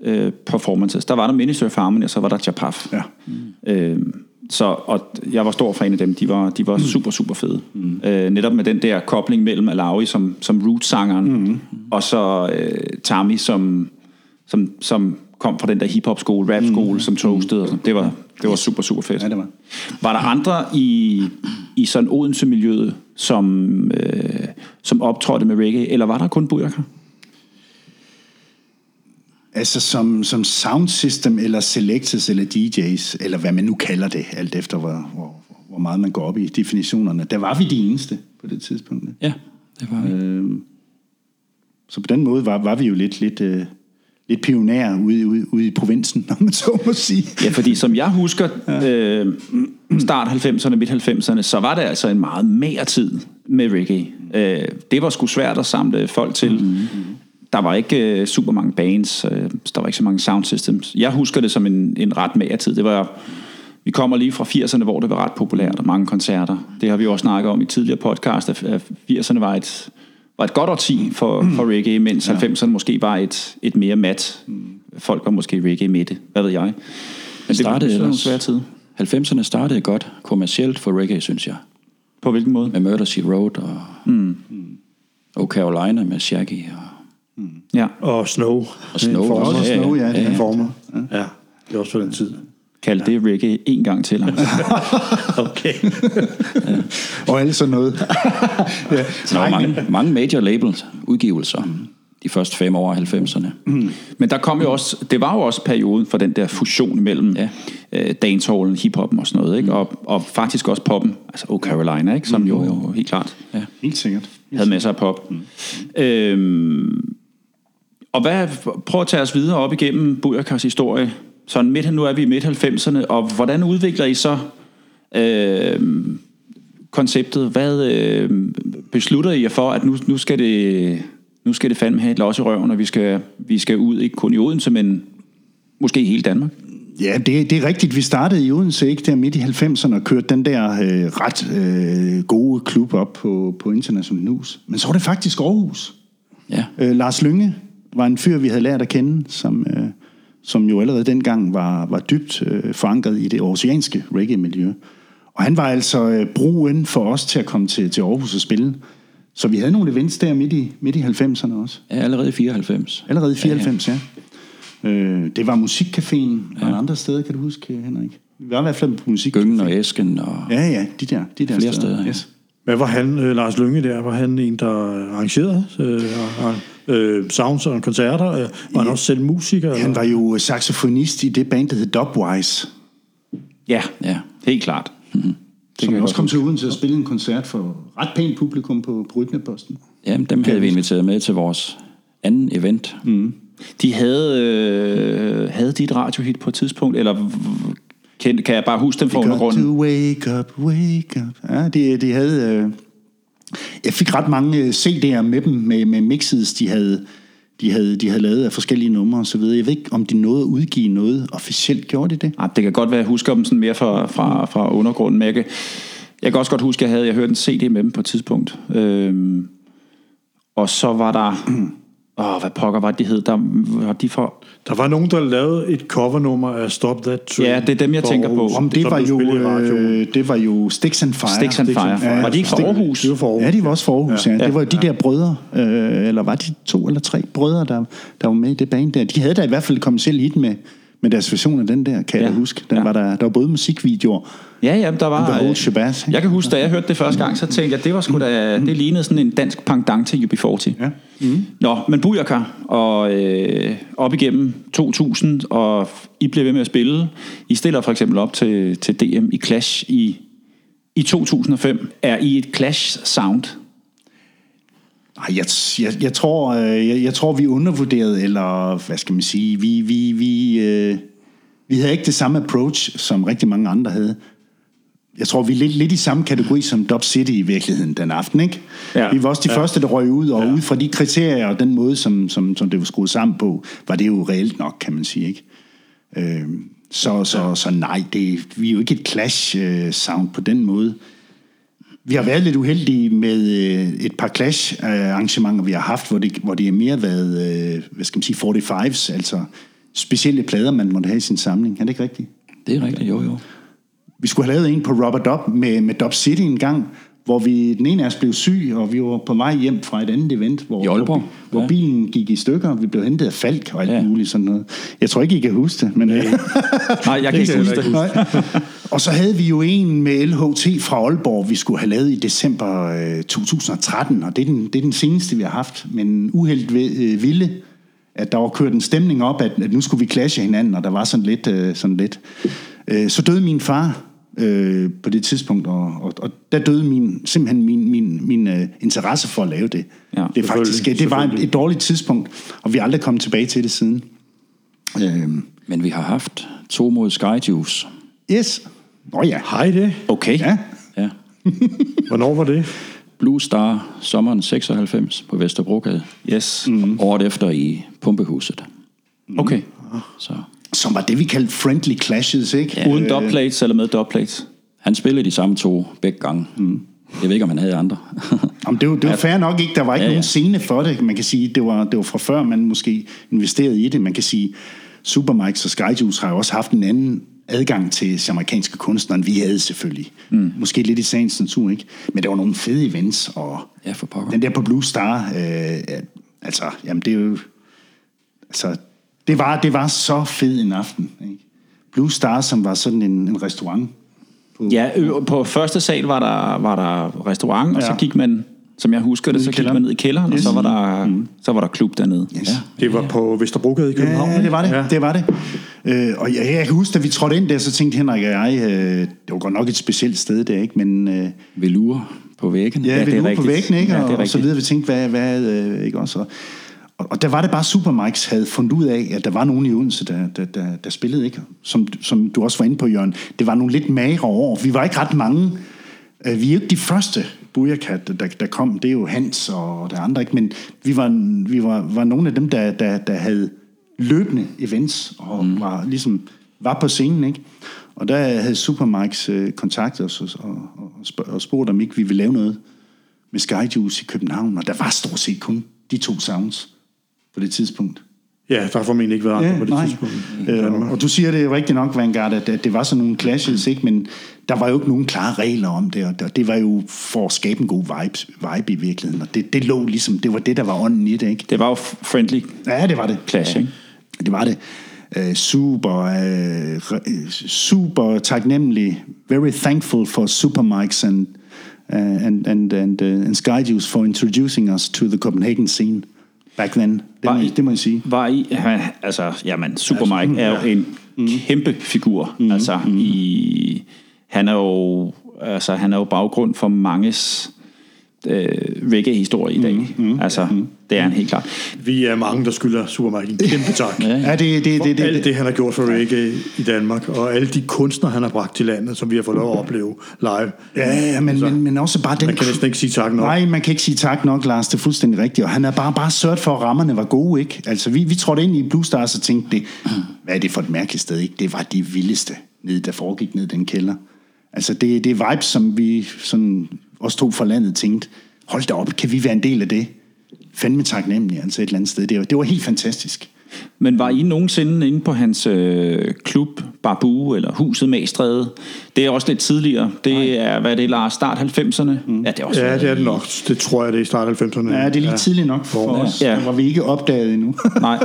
øh, performances. Der var der Ministry of Harmony, og så var der Japaf. Ja. Øh, så, og jeg var stor fan af dem. De var, de var super, super fede. Mm. Øh, netop med den der kobling mellem Alawi som, som root-sangeren, mm. og så øh, Tami, som, som, som kom fra den der hip-hop-skole, rap-skole, mm. som toastede. og sådan. Det var, det var super, super fedt. Ja, det var. Var der andre i, i sådan Odense-miljøet, som, øh, som optrådte med reggae, eller var der kun Bujaka? Altså som, som sound system, eller selectors, eller DJ's, eller hvad man nu kalder det, alt efter hvor, hvor, hvor meget man går op i definitionerne. Der var vi de eneste på det tidspunkt. Ja, Det var vi. Øh, så på den måde var, var vi jo lidt, lidt, øh, lidt pionerer ude, ude, ude i provinsen, [laughs] om man så må sige. Ja, fordi som jeg husker øh, start 90'erne, midt 90'erne, så var det altså en meget mere tid med reggae. Øh, det var sgu svært at samle folk til. Mm-hmm. Der var ikke øh, super mange bands, øh, der var ikke så mange sound systems. Jeg husker det som en, en ret mere tid. Det var, vi kommer lige fra 80'erne, hvor det var ret populært, og mange koncerter. Det har vi også snakket om i tidligere podcast, at 80'erne var et, var et godt årti for, for reggae, mens ja. 90'erne måske var et, et mere mat. Folk var måske reggae midte, hvad ved jeg. Men det startede var en svær tid. 90'erne startede godt kommercielt for reggae, synes jeg. På hvilken måde? Med Murder She Road og, mm. og Carolina med Shaggy og, Ja. Og Snow. og Snow. Former. Også Ja, ja, Snow, ja, ja, det ja. er former. Ja. Ja, det er også på den tid. Kald det reggae en gang til. Anders. [laughs] Okay. Og alt sådan noget. [laughs] ja. Så der var mange, mange major labels udgivelser de første fem år af 90'erne. Men der kom jo også, det var jo også perioden for den der fusion mellem ja. Ja. øh, dancehallen, hiphoppen og sådan noget, ikke? Og, og faktisk også poppen, altså Oh Carolina, ikke? som jo, jo helt klart Helt sikkert. havde masser af pop. Øhm, og hvad, prøv at tage os videre op igennem Bujakars historie. Sådan midt, nu er vi i midt 90'erne, og hvordan udvikler I så øh, konceptet? Hvad øh, beslutter I jer for, at nu, nu, skal det, nu skal det fandme have et los i røven, og vi skal, vi skal ud, ikke kun i Odense, men måske i hele Danmark? Ja, det, det er rigtigt. Vi startede i Odense ikke der midt i 90'erne og kørte den der øh, ret øh, gode klub op på, på International News. Men så var det faktisk Aarhus. Ja. Øh, Lars Lynge var en fyr, vi havde lært at kende, som, øh, som jo allerede dengang var, var dybt øh, forankret i det oceanske reggae-miljø. Og han var altså øh, bruen for os til at komme til, til Aarhus og spille. Så vi havde nogle events der midt i, midt i 90'erne også. ja, allerede i 94. Allerede i 94, ja. ja. Øh, det var Musikcaféen og andre steder, kan du huske, Henrik? Vi var i hvert fald på Musikcaféen. Gyngen og Æsken og Ja, ja, de der, de der Flere steder, ja. Yes. Hvad var han, øh, Lars Lynge der? Var han en, der arrangerede øh, øh, sounds og koncerter? Øh, var han også selv musiker? Han var jo saxofonist i det band, der hed Dubwise, Ja, ja. helt klart. Mm-hmm. det som jeg også kom til Odense og spille en koncert for ret pænt publikum på, på Rytmeposten. Jamen, dem havde vi inviteret med til vores anden event. Mm. De havde, øh, havde de et radiohit på et tidspunkt, eller kan, kan jeg bare huske dem fra Got undergrunden? to wake up, wake up. Ja, de, de havde... Øh, jeg fik ret mange øh, CD'er med dem, med, med mixes, de havde, de, havde, de havde lavet af forskellige numre og så videre. Jeg ved ikke, om de nåede at udgive noget officielt. Gjorde de det? Ja, det kan godt være, at jeg husker dem sådan mere fra, fra, fra undergrunden, men jeg kan, jeg kan også godt huske, at jeg havde jeg hørte en CD med dem på et tidspunkt. Øhm, og så var der... [clears throat] Åh, hvad pokker var det, de hed? Der var de fra der var nogen, der lavede et covernummer af Stop That Train. Ja, det er dem, jeg tænker på. Aarhus, Om det var jo, øh, det var jo Sticks and Fire. Sticks and Fire. Ja, Var de ikke fra Aarhus? Det var for Aarhus. Ja, de var også fra Aarhus, ja. ja. Ja. Det var de der brødre, øh, eller var de to eller tre brødre, der, der var med i det band der. De havde da i hvert fald kommet selv hit med, med deres version af den der, kan ja. Jeg huske. Den Ja. var der, der var både musikvideoer, Ja, ja, der var... The whole øh, shabazz? Jeg kan huske, da jeg hørte det første gang, så tænkte jeg, at det var sgu da, det lignede sådan en dansk pendant til UB40. Ja. Mm. Nå, men Bujaka, og øh, op igennem 2000, og I bliver ved med at spille. I stiller for eksempel op til, til DM i Clash i, i 2005. Er I et Clash-sound? Nej, jeg, jeg, jeg, tror, øh, jeg, jeg tror, vi undervurderede, eller hvad skal man sige, vi, vi, vi, øh, vi havde ikke det samme approach, som rigtig mange andre havde. Jeg tror, vi er lidt, lidt i samme kategori som Dub City i virkeligheden den aften, ikke? Ja. Vi var også de ja. første, der røg ud, og ja. ud fra de kriterier og den måde, som, som, som det var skruet sammen på, var det jo reelt nok, kan man sige, ikke? Øh, så, så, så nej, det, vi er jo ikke et clash-sound på den måde. Vi har været lidt uheldige med øh, et par Clash-arrangementer, vi har haft, hvor det, hvor det er mere været, øh, hvad skal man sige, 45's, altså specielle plader, man måtte have i sin samling. Er det ikke rigtigt? Det er rigtigt, jo jo. Vi skulle have lavet en på Robert Dub med, med Dub City en gang, hvor vi, den ene af os blev syg, og vi var på vej hjem fra et andet event, hvor, hvor, hvor Ja. bilen gik i stykker, og vi blev hentet af Falk og alt ja. Muligt sådan noget. Jeg tror ikke, I kan huske det, men... Øh, Nej, jeg kan [laughs] ikke huske det. [laughs] Og så havde vi jo en med LHT fra Aalborg, vi skulle have lavet i december øh, 2013, og det er, den, det er den seneste, vi har haft. Men uheldigt ved, øh, ville, at der var kørt en stemning op, at, at nu skulle vi clashe hinanden, og der var sådan lidt... Øh, sådan lidt. Øh, så døde min far øh, på det tidspunkt, og, og, og der døde min, simpelthen min, min, min interesse for at lave det. Ja, det, er faktisk, det var et, et dårligt tidspunkt, og vi er aldrig kommet tilbage til det siden. Øh, Men vi har haft to mod Skyjuice. yes. Nå ja. Hej det. Okay. Ja. Ja. [laughs] Hvornår var det? Blue Star, sommeren 96 på Vesterbrogade. Yes. Mm. Året efter i Pumpehuset. Okay. Så Som var det, vi kaldte friendly clashes, ikke? Uden dubplates eller med dubplates? han spillede de samme to begge gange. Mm. Jeg ved ikke, om han havde andre. [laughs] Jamen, det var, det var fair nok ikke. Der var ikke Ja, ja, ja. nogen scene for det. Man kan sige, det var, det var fra før, man måske investerede i det. Man kan sige, Supermikes og Skyjuice har jo også haft en anden adgang til amerikanske kunstnere, end vi havde selvfølgelig. Mm. Måske lidt i sagens natur, ikke? Men der var nogle fede events, og ja, for pokker. den der på Blue Star, øh, altså, jamen det er jo... Altså, det var, det var så fed en aften, ikke? Blue Star, som var sådan en, en restaurant. På, Ja, ø- på første sal var der, var der restaurant, og Ja. så gik man, som jeg husker det, så gik man ned i kælderen, og så var der, Mm. så var der klub dernede. Yes. Ja. Det var på Vesterbrogade i København. Ja, det var det. Ja. Det var det. Øh, og jeg, jeg kan huske, da vi trådte ind der, så tænkte Henrik og jeg, øh, det var godt nok et specielt sted der, ikke? Men øh, Velure på væggen. ja, det vi er lå på rigtigt. væggen, ikke? Ja, Ja, det og, og så rigtigt. videre. Vi tænkte, hvad, hvad øh, ikke også? Og, og, og der var det bare, Supermikes havde fundet ud af, at der var nogen i Odense, der, der, der, der spillede, ikke? Som, som du også var inde på, Jørgen. Det var nogle lidt magre år. Vi var ikke ret mange. Øh, Vi er ikke de første Booyah der, der kom. Det er jo Hans og der andre, ikke? Men vi var, vi var, var nogle af dem, der, der, der havde løbende events og mm. var ligesom var på scenen, ikke? Og der havde Supermikes øh, kontaktet os og, og, og, og spurgte, om ikke vi ville lave noget med Skyjuice i København, og der var stort set kun de to sounds på det tidspunkt. Ja, der har formentlig ikke været andre på det nej. tidspunkt. Øh, og du siger det er rigtigt nok, Vanguard, at, at det var sådan nogle clashes, ikke? men der var jo ikke nogen klare regler om det, og det- det var jo for at skabe en god vibe, vibe i virkeligheden, og det, det lå ligesom, det var det, der var ånden i det, ikke? Det var jo friendly Ja, det var det. clash, ikke? Det var det. Uh, super, uh, re- super taknemmelig, very thankful for Supermikes and, uh, and, and, and, uh, and Skyjuice for introducing us to the Copenhagen scene back then. Det, må, Var I- det må jeg sige. Var i, ja, altså, jamen, Super Mike er jo en kæmpe figur. Altså, i, han er jo, altså, han er jo baggrund for manges øh, reggae-historie i dag. Altså, det er han helt klart. Vi er mange, der skylder Supermarket en kæmpe tak. [laughs] Ja, Ja, det, det, det, det, alt det, han har gjort for reggae i Danmark, og alle de kunstnere, han har bragt til landet, som vi har fået lov at opleve live. Ja, ja, men, men, men også bare den... Man kan næsten ikke sige tak nok. Nej, man kan ikke sige tak nok, Lars. Det er fuldstændig rigtigt. Og han har bare, bare sørget for, at rammerne var gode, ikke? Altså, vi, vi trådte ind i Blue Stars og tænkte, det, hvad er det for et mærkeligt sted, ikke? Det var de vildeste, nede, der foregik ned i den kælder. Altså, det, det er vibes, som vi sådan, også to fra landet tænkte, hold da op, kan vi være en del af det? Fandme taknemmelig, altså et eller andet sted. Det var, det var helt fantastisk. Men var I nogensinde inde på hans øh, klub, Babu, eller Huset Magstræde? Det er også lidt tidligere. Det er, hvad er det, Lars? Start 90'erne? Mm. Ja, det er også Ja, det er det nok. Det tror jeg, det er i start 90'erne. Ja, det er lige ja. tidligt nok for Ja. os. Ja. Var vi ikke opdaget endnu. [laughs] Nej.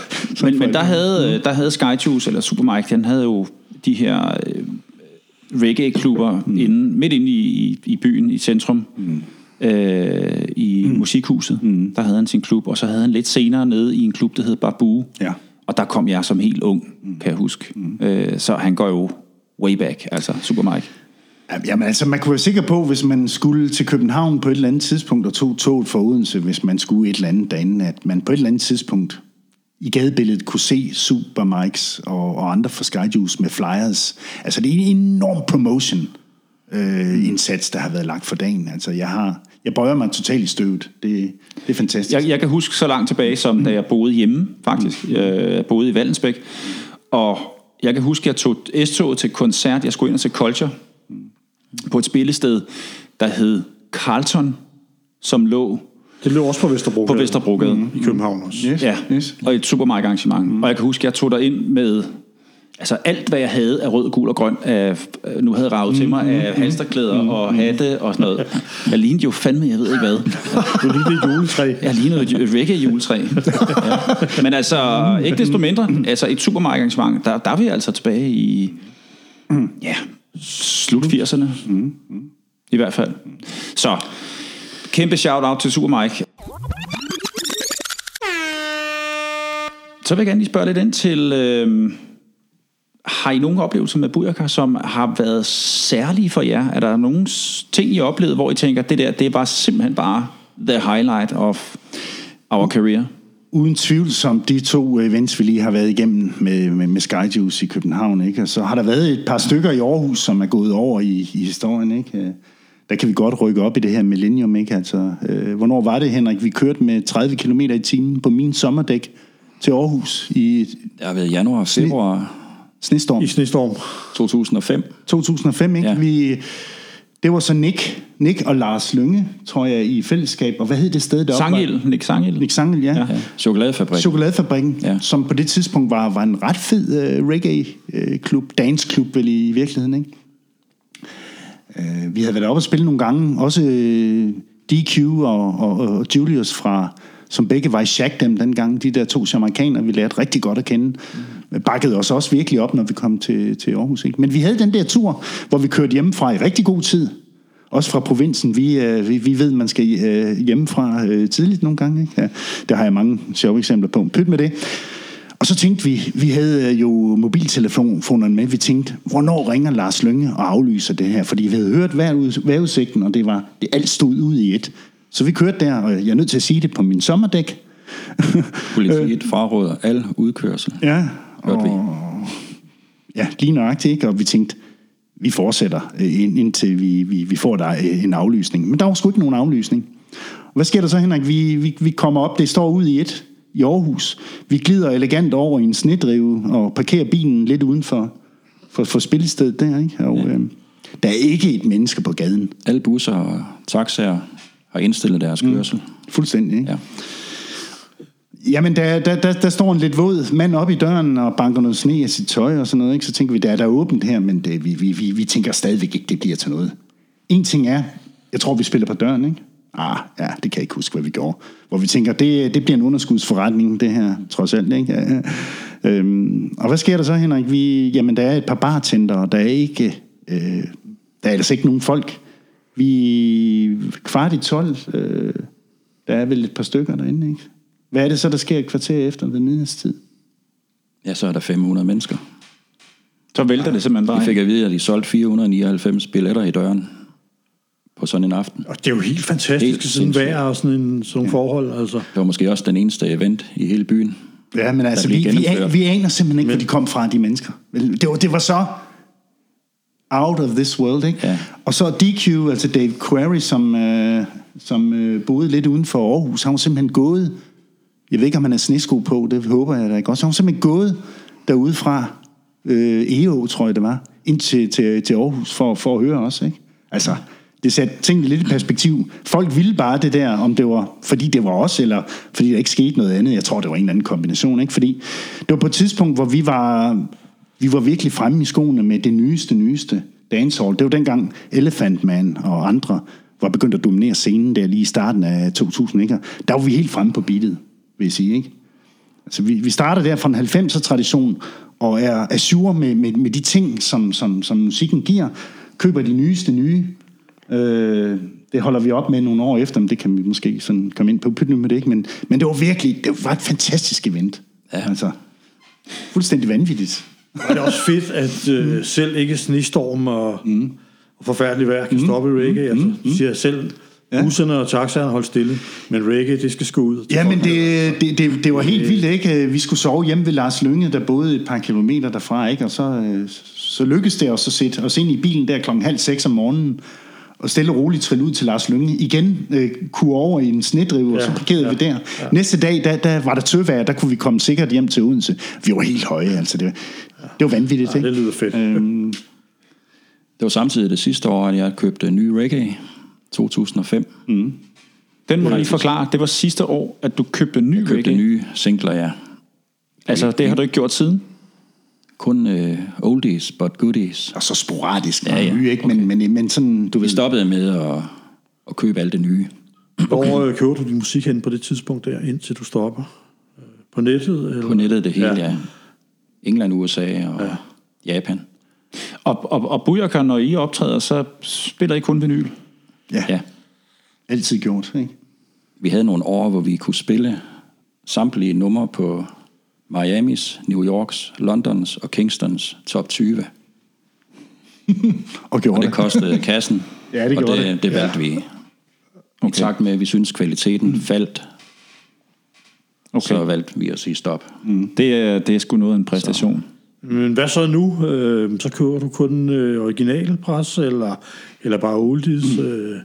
[laughs] men, men der havde, øh, der havde Skyjuice, eller Supermike, den havde jo de her øh, reggae-klubber mm. inde, midt inde i, i, i byen, i centrum. Mm. Øh, I mm. musikhuset. Mm. Der havde han sin klub, og så havde han lidt senere nede i en klub, der hed Babu. Ja. Og der kom jeg som helt ung, kan jeg huske. Mm. Øh, så han går jo way back, altså Supermike. Jamen altså, man kunne være sikker på, hvis man skulle til København på et eller andet tidspunkt og tog toget for Odense, hvis man skulle et eller andet derinde, at man på et eller andet tidspunkt i gadebilledet kunne se Supermikes og, og andre fra Skyjuice med flyers. Altså, det er en enorm promotion øh, indsats, der har været lagt for dagen. Altså, jeg har... Jeg bøjer mig totalt i støvet. Det, det er fantastisk. Jeg, jeg kan huske så langt tilbage, som da jeg boede hjemme, faktisk. Jeg boede i Vallensbæk. Og jeg kan huske, at jeg tog S-toget til koncert. Jeg skulle ind og se Culture på et spillested, der hed Carlton, som lå Det lå også på Vesterbrogade. på Vesterbrogade. Mm. I København også. Yes, Ja, yes. og et supermarked arrangement. Mm. Og jeg kan huske, at jeg tog der ind med altså alt, hvad jeg havde af rød, gul og grøn, af, nu havde ravet til mig af halsterklæder mm. og hatte og sådan noget. Jeg lignede jo fandme, jeg ved ikke hvad. [laughs] Du lige det juletræ. Jeg lignede et reggae juletræ. [laughs] Ja. Men altså, ikke desto mindre, altså et supermarked arrangement, der, der er vi altså tilbage i, ja, slut 80'erne. I hvert fald. Så, kæmpe shout-out til Super Mike. Så vil jeg gerne lige spørge lidt ind til, øh, har I nogle oplevelser med Bujaka, som har været særlige for jer? Er der nogle ting, I oplevede, oplevet, hvor I tænker, det der, det var simpelthen bare the highlight of our career? Uden tvivl som de to øh, events, vi lige har været igennem med, med, med Skyjuice i København, ikke? Og så har der været et par stykker i Aarhus, som er gået over i, i historien. Ikke? Øh, Øh, Der kan vi godt rykke op i det her millennium. Ikke? Altså, øh, hvornår var det, Henrik? Vi kørte med 30 km i timen på min sommerdæk til Aarhus i har været januar og februar snestorm. I snestorm. 2005. 2005, ikke? Ja. Vi, det var så Nick, Nick og Lars Lønge, tror jeg, i fællesskab. Og hvad hed det sted deroppe? Sangild, Nick Sangild. Nick Sangel, ja. Ja. chokoladefabrikken. Chokoladefabrikken, Ja. ja. som på det tidspunkt var, var en ret fed uh, reggae-klub, dance-klub vel i virkeligheden, ikke? Øh, vi havde været oppe og spille nogle gange, også øh, DQ og, og, og Julius fra, som begge var i Shack dem dengang, de der to jamaikanere, vi lærte rigtig godt at kende, mm. bakkede os også virkelig op, når vi kom til, til Aarhus. Ikke? Men vi havde den der tur, hvor vi kørte hjemmefra i rigtig god tid, også fra provinsen. Vi, øh, vi, vi ved, man skal øh, hjemmefra øh, tidligt nogle gange. Ikke? Ja, der har jeg mange sjove eksempler på. Pyt med det. Og så tænkte vi, vi havde øh, jo mobiltelefonerne med, vi tænkte, hvornår ringer Lars Lønge og aflyser det her? Fordi vi havde hørt vejrud- vejrudsigten, og det var det alt stod ud i et. Så vi kørte der, og jeg er nødt til at sige det på min sommerdæk. [laughs] Politiet fraråder al udkørsel. Ja, Hørte vi. Ja, lige nøjagtigt, ikke? Og vi tænkte, vi fortsætter, øh, ind, indtil vi, vi, vi får der øh, en aflysning. Men der var sgu ikke nogen aflysning. Hvad sker der så, Henrik? Vi, vi, vi kommer op, det står ud i et i Aarhus. Vi glider elegant over i en snedrive og parkerer bilen lidt uden for, for, for spillestedet der, ikke? Og, ja. øh, der er ikke et menneske på gaden. Alle busser og taxaer har indstillet deres kørsel. Fuldstændig, ikke? Ja. Jamen, der, der, der, der står en lidt våd mand op i døren og banker noget sne af sit tøj og sådan noget. Ikke? Så tænker vi, der er der åbent her, men det, vi, vi, vi, vi tænker stadigvæk ikke, det bliver til noget. En ting er, jeg tror, vi spiller på døren, ikke? Ah, ja, det kan jeg ikke huske, hvad vi gjorde. Hvor vi tænker, det, det bliver en underskudsforretning, det her, trods alt, ikke? Ja, ja. Øhm, og hvad sker der så, Henrik? Vi, jamen, der er et par bartender, og der er ikke, øh, der er altså ikke nogen folk. Vi kvart i 12, øh, der er vel et par stykker derinde, ikke? Hvad er det så, der sker et kvarter efter ved midnadstid? ja, så er der 500 mennesker. Så vælter det simpelthen bare. Vi fik at vide, at de solgte 499 billetter i døren på sådan en aften. Og det er jo helt fantastisk, Helt sådan vejr og sådan en, sådan ja. forhold. Altså. Det var måske også den eneste event i hele byen. Ja, men altså, vi, vi, an, vi aner simpelthen ikke, hvor de kom fra, de mennesker. Det var, det var så out of this world, ikke? Ja. Og så DQ, altså Dave Query, som, øh, som øh, boede lidt uden for Aarhus, han var simpelthen gået, jeg ved ikke, om han har snesko på, det håber jeg da ikke også, han var simpelthen gået derude fra øh, EO, tror jeg det var, ind til, til, til Aarhus for, for at høre os, ikke? Altså, det satte tingene lidt i perspektiv. Folk ville bare det der, om det var, fordi det var os, eller fordi der ikke skete noget andet. Jeg tror, det var en eller anden kombination, ikke? Fordi det var på et tidspunkt, hvor vi var, vi var virkelig fremme i skoene med det nyeste, nyeste dancehall. Det var dengang Elephant Man og andre var begyndt at dominere scenen der lige i starten af 2000, ikke? Der var vi helt fremme på beatet, vil jeg sige, ikke? Altså, vi, vi starter der fra en 90'er tradition, og er assure med, med, med de ting, som, som, som musikken giver, køber de nyeste nye. Øh, det holder vi op med nogle år efter, men det kan vi måske sådan komme ind på. Pyt nu med det ikke, men, men det var virkelig, det var et fantastisk event. Ja. Altså, fuldstændig vanvittigt. Og det er også fedt, at øh, selv ikke snestorm og, mm. og forfærdelig vejr kan stoppe reggae. Altså, du siger selv, Ja. busserne og taxaerne holdt stille, men reggae, det skal sgu ud. Ja, men det, det, det, det var helt vildt, ikke? Vi skulle sove hjemme ved Lars Lønge, der boede et par kilometer derfra, ikke? Og så, øh, så lykkedes det os at sætte os ind i bilen der klokken halv seks om morgenen, og stille og roligt trille ud til Lars Lønge. Igen øh, kunne over i en snedrive, og Ja, så parkerede ja, vi der. Næste dag, der, der var der tøvejr, der kunne vi komme sikkert hjem til Odense. Vi var helt høje, altså. Det, var- det var vanvittigt, Ja, ikke? det lyder fedt. Øhm, Det var samtidig det sidste år, at jeg købte ny reggae. 2005. Den må du lige forklare. Det var sidste år, at du købte ny Købte reggae. nye singler, ja. Altså, det har du ikke gjort siden? Kun øh, oldies, but goodies. og så sporadisk, Ja, ja. Nye, ikke? Men, men, men sådan, du Vi ved... stoppede med at, at købe alt det nye. Hvor øh, køber du din musik hen på det tidspunkt der, indtil du stopper? Øh, På nettet? Eller? På nettet det hele, Ja. ja. ja. England, USA og ja. Japan. Og, og, og Bujaka, når I optræder, så spiller I kun vinyl. Ja, Ja. altid gjort, ikke? Vi havde nogle år, hvor vi kunne spille samtlige numre på Miamis, New Yorks, Londons og Kingstons top 20. Og gjorde Og det det. kostede kassen. [laughs] Ja, det og gjorde det, det. det valgte vi. I takt med, at vi synes kvaliteten faldt, Okay. så valgte vi at sige stop. Det, er, det er sgu noget af en præstation. Men hvad så nu? Øh, så kører du kun øh, original pres, eller, eller bare oldies? Øh,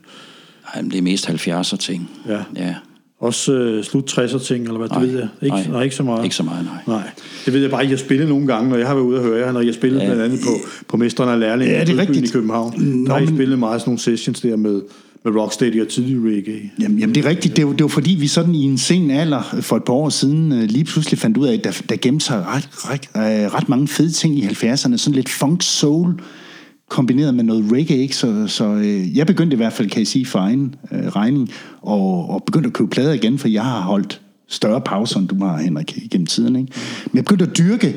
Ej, men det er mest 70'er ting. Ja. ja. Også øh, slut 60'er ting, eller hvad? Nej, det ved jeg. Ikke, nej. nej, ikke så meget. Ikke så meget, nej. Nej, det ved jeg bare, at I har spillet nogle gange, når jeg har været ude og høre jer, når jeg har spillet ja. blandt andet på, på Mesteren af Lærling Ja, det er i rigtigt. København. Nå, der har I spillet meget sådan nogle sessions der med, med Rocksteady og tidlig reggae. Jamen, jamen det er rigtigt. Det var, det var fordi, vi sådan i en sen alder for et par år siden øh, lige pludselig fandt ud af, at der, der gemte sig ret, ret, øh, ret mange fede ting i 70'erne. Sådan lidt funk soul kombineret med noget reggae. Ikke? Så, så øh, jeg begyndte i hvert fald, kan jeg sige, for egen øh, regning, og, og begyndte at købe plader igen, for jeg har holdt større pauser, end du har, Henrik, gennem tiden. Ikke? Men jeg begyndte at dyrke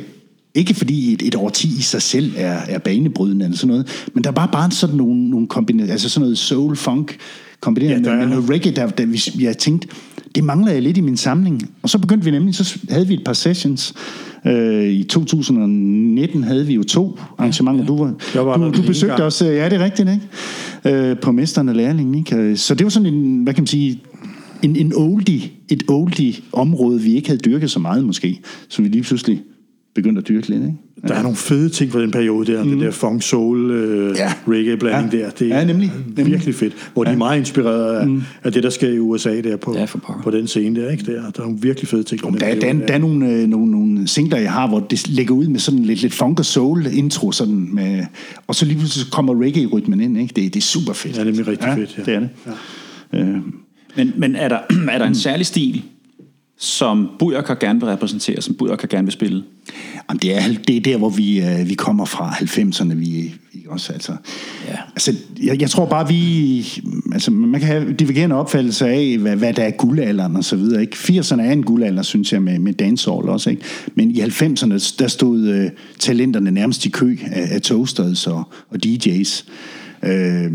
ikke fordi et, et årti i sig selv er, er banebrydende eller sådan noget, men der var bare sådan nogle, nogle kombinationer, altså sådan noget soul, funk, kombineret Ja, der med, med noget reggae, der, der vi, jeg tænkte, det mangler jeg lidt i min samling. Og så begyndte vi nemlig, så havde vi et par sessions. Øh, I 2019 havde vi jo to arrangementer. Du, var, Jeg var du, du besøgte gang. os, øh, ja det er rigtigt, ikke? Øh, på Mesteren og Lærlingen, ikke? Øh, Så det var sådan en, hvad kan man sige, en, en oldie, et oldie område, vi ikke havde dyrket så meget måske, som vi lige pludselig begyndte at dyrke lidt, ikke? Der er nogle fede ting fra den periode der, mm. den der funk soul øh, Ja. ja. reggae blanding Ja. der. Det Ja, er nemlig. Nemlig. virkelig fedt. Hvor de er meget inspireret af, mm. af det, der sker i USA der på, Ja, på den scene der. Ikke? Der, der er nogle virkelig fede ting den Der, der, periode er- der er nogle, øh, nogle, nogle singler, jeg har, hvor det ligger ud med sådan lidt, lidt funk og soul intro, sådan med, og så lige pludselig kommer reggae-rytmen ind. Ikke? Det, det er super fedt. Ja, det er nemlig rigtig fedt, ja. det er det. Ja. Øh, Men, men er, der, [clears throat] er der en særlig stil, som Bujaka gerne vil repræsentere, som Bujaka gerne vil spille? Jamen, det, er, det er der, hvor vi, øh, vi kommer fra 90'erne. Vi, vi også, altså, Ja. altså, jeg, jeg tror bare, vi... Altså, man kan have divergerende opfattelse af, hvad, hvad der er guldalderen og så videre. Ikke? 80'erne er en guldalder, synes jeg, med, med dancehall også. Ikke? Men i 90'erne, der stod øh, talenterne nærmest i kø af, af toasters og, og DJ's. Øh,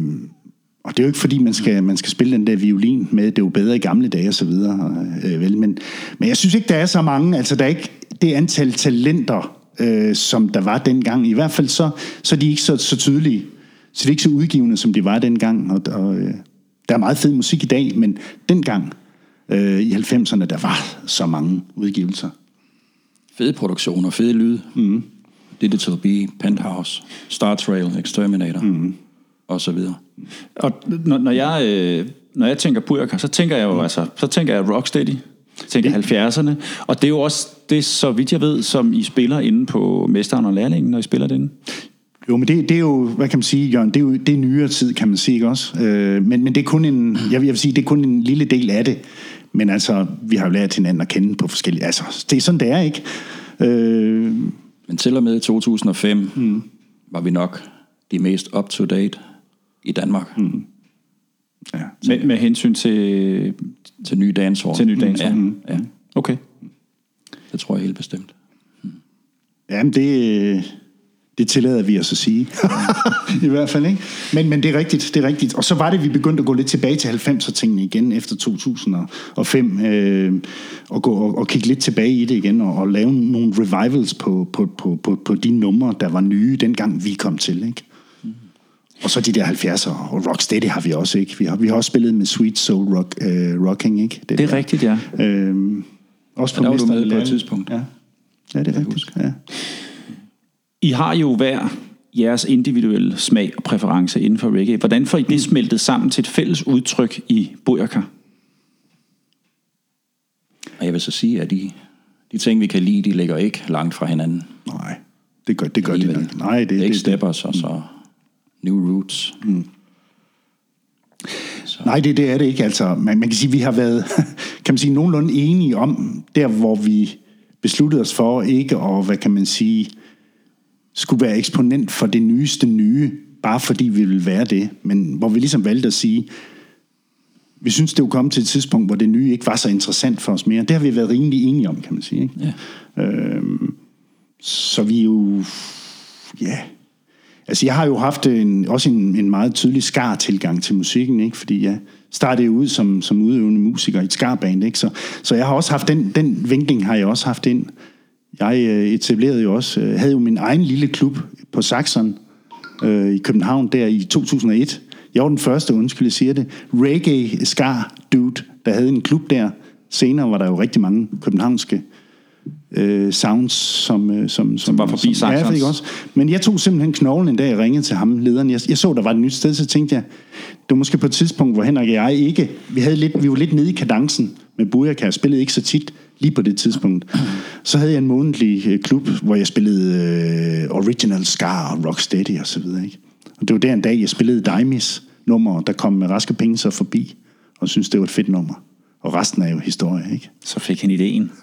og det er jo ikke fordi, man skal, man skal spille den der violin med, det er jo bedre i gamle dage og så videre. Øh, vel? Men, men jeg synes ikke, der er så mange, altså der er ikke det antal talenter, øh, som der var dengang. I hvert fald så, så er de ikke så, så tydelige, så de er ikke så udgivende, som de var dengang. Og, og, øh, der er meget fed musik i dag, men dengang øh, i 90'erne, der var så mange udgivelser. Fede produktioner, fede lyd. Mm. Digital B, Penthouse, Star Trail, Exterminator, mm. og så videre. Og når, når, jeg, øh, når jeg tænker Bujaka, så tænker jeg jo Mm. altså, så tænker jeg Rocksteady, tænker jeg 70'erne, og det er jo også det, så vidt jeg ved, som I spiller inde på Mesteren og Lærlingen, når I spiller den. Jo, men det, det er jo, hvad kan man sige, Jørgen, det er jo det er nyere tid, kan man sige, ikke også? Øh, men, men det er kun en, jeg vil, jeg vil sige, det er kun en lille del af det. Men altså, vi har jo lært hinanden at kende på forskellige, altså, det er sådan, det er, ikke? Øh, Men til og med 2005 mm. var vi nok de mest up-to-date i Danmark mm. ja. Med, med hensyn til... til ny dancehall. Til ny dancehall. Ja, ja, Okay. det tror jeg helt bestemt. Jamen, det, det tillader vi os at sige. [laughs] I hvert fald, ikke? Men, men det er rigtigt, det er rigtigt. Og så var det, vi begyndte at gå lidt tilbage til 90'er-tingene igen efter 2005, øh, og, gå, og, og kigge lidt tilbage i det igen, og, og lave nogle revivals på, på, på, på, på de numre, der var nye, dengang vi kom til, ikke? Og så de der 70'er, og Rocksteady har vi også, ikke? Vi har, vi har også spillet med Sweet Soul rock, øh, Rocking, ikke? Det er der. rigtigt, ja. Øh, også på Ja, der var du Mester med på et tidspunkt. Ja, ja det er rigtigt. Ja. I har jo hver jeres individuelle smag og præference inden for reggae. Hvordan får I det smeltet sammen til et fælles udtryk i Bujaka? Og jeg vil så sige, at de, de ting, vi kan lide, de ligger ikke langt fra hinanden. Nej, det gør, det gør de Alligevel. nok. Nej, det, det er ikke det, steppers, og så new roots. nej det, det er det ikke. Altså, man, man kan sige, vi har været [laughs] kan man sige, nogenlunde enige om, der hvor vi besluttede os for ikke at, hvad kan man sige, skulle være eksponent for det nyeste nye, bare fordi vi ville være det. Men hvor vi ligesom valgte at sige, vi synes, det var kommet til et tidspunkt, hvor det nye ikke var så interessant for os mere. Det har vi været rimelig enige om, kan man sige. Ikke? Ja. Øhm, så vi er jo... Ja... Altså, jeg har jo haft øh, en, også en, en meget tydelig skar-tilgang til musikken, ikke? Fordi jeg startede ud som, som udøvende musiker i et skarband, ikke? Så, så jeg har også haft den, den vinkling har jeg også haft ind Jeg øh, etablerede jo også, øh, havde jo min egen lille klub på Saxon øh, i København der i 2001. Jeg var den første, undskyld, jeg siger det, reggae skar dude, der havde en klub der. Senere var der jo rigtig mange københavnske øh, sounds, som, øh, som, som, var forbi som, ja, jeg også. Men jeg tog simpelthen knoglen en dag, jeg ringede til ham, lederen. Jeg, jeg så, der var et nyt sted, så tænkte jeg, det var måske på et tidspunkt, hvor Henrik og jeg ikke, vi, havde lidt, vi var lidt nede i kadencen med Bujaka, jeg spillede ikke så tit lige på det tidspunkt. Så havde jeg en månedlig øh, klub, hvor jeg spillede øh, Original Scar og Rocksteady og så videre. Ikke? Og det var der en dag, jeg spillede Dimis nummer, der kom med raske penge så forbi, og synes det var et fedt nummer. Og resten er jo historie, ikke? Så fik han ideen. [laughs]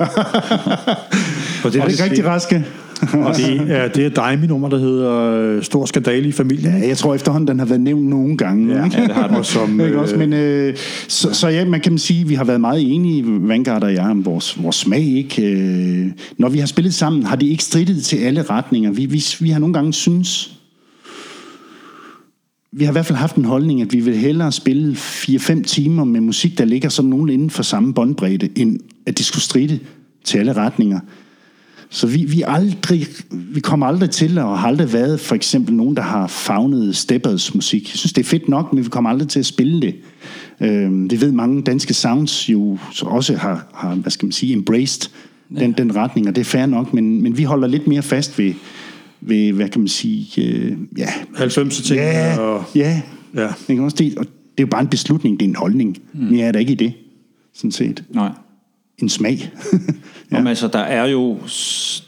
Og det Er ikke rigtig raske? Og det [laughs] er, det er Daimi-nummer, der hedder øh, Stor Skandale i familien. Ja, jeg tror efterhånden, den har været nævnt nogle gange. Ja, ikke? ja, det har den også [laughs] som... Ikke også? øh, Men, øh, så, så ja, man kan sige, at vi har været meget enige, Vanguard og jeg, om vores, vores smag. Ikke? Øh, når vi har spillet sammen, har det ikke strittet til alle retninger. Vi, vi, vi har nogle gange synes... Vi har i hvert fald haft en holdning, at vi vil hellere spille 4-5 timer med musik, der ligger sådan nogen inden for samme båndbredde, end at det skulle stritte til alle retninger. Så vi, vi, aldrig, vi kommer aldrig til, og har aldrig været for eksempel nogen, der har fagnet Steppers musik. Jeg synes, det er fedt nok, men vi kommer aldrig til at spille det. Øh, det ved mange danske sounds jo så også har, har hvad skal man sige, embraced den, den retning, og det er fair nok, men, men vi holder lidt mere fast ved, ved hvad kan man sige, øh, ja, 90'er ting. ja, Og, ja, ja. Ikke også det, og det er jo bare en beslutning, det er en holdning. Mm. Mere er der ikke i det, sådan set. Nej. En smag. [laughs] Ja. Om, altså, der er jo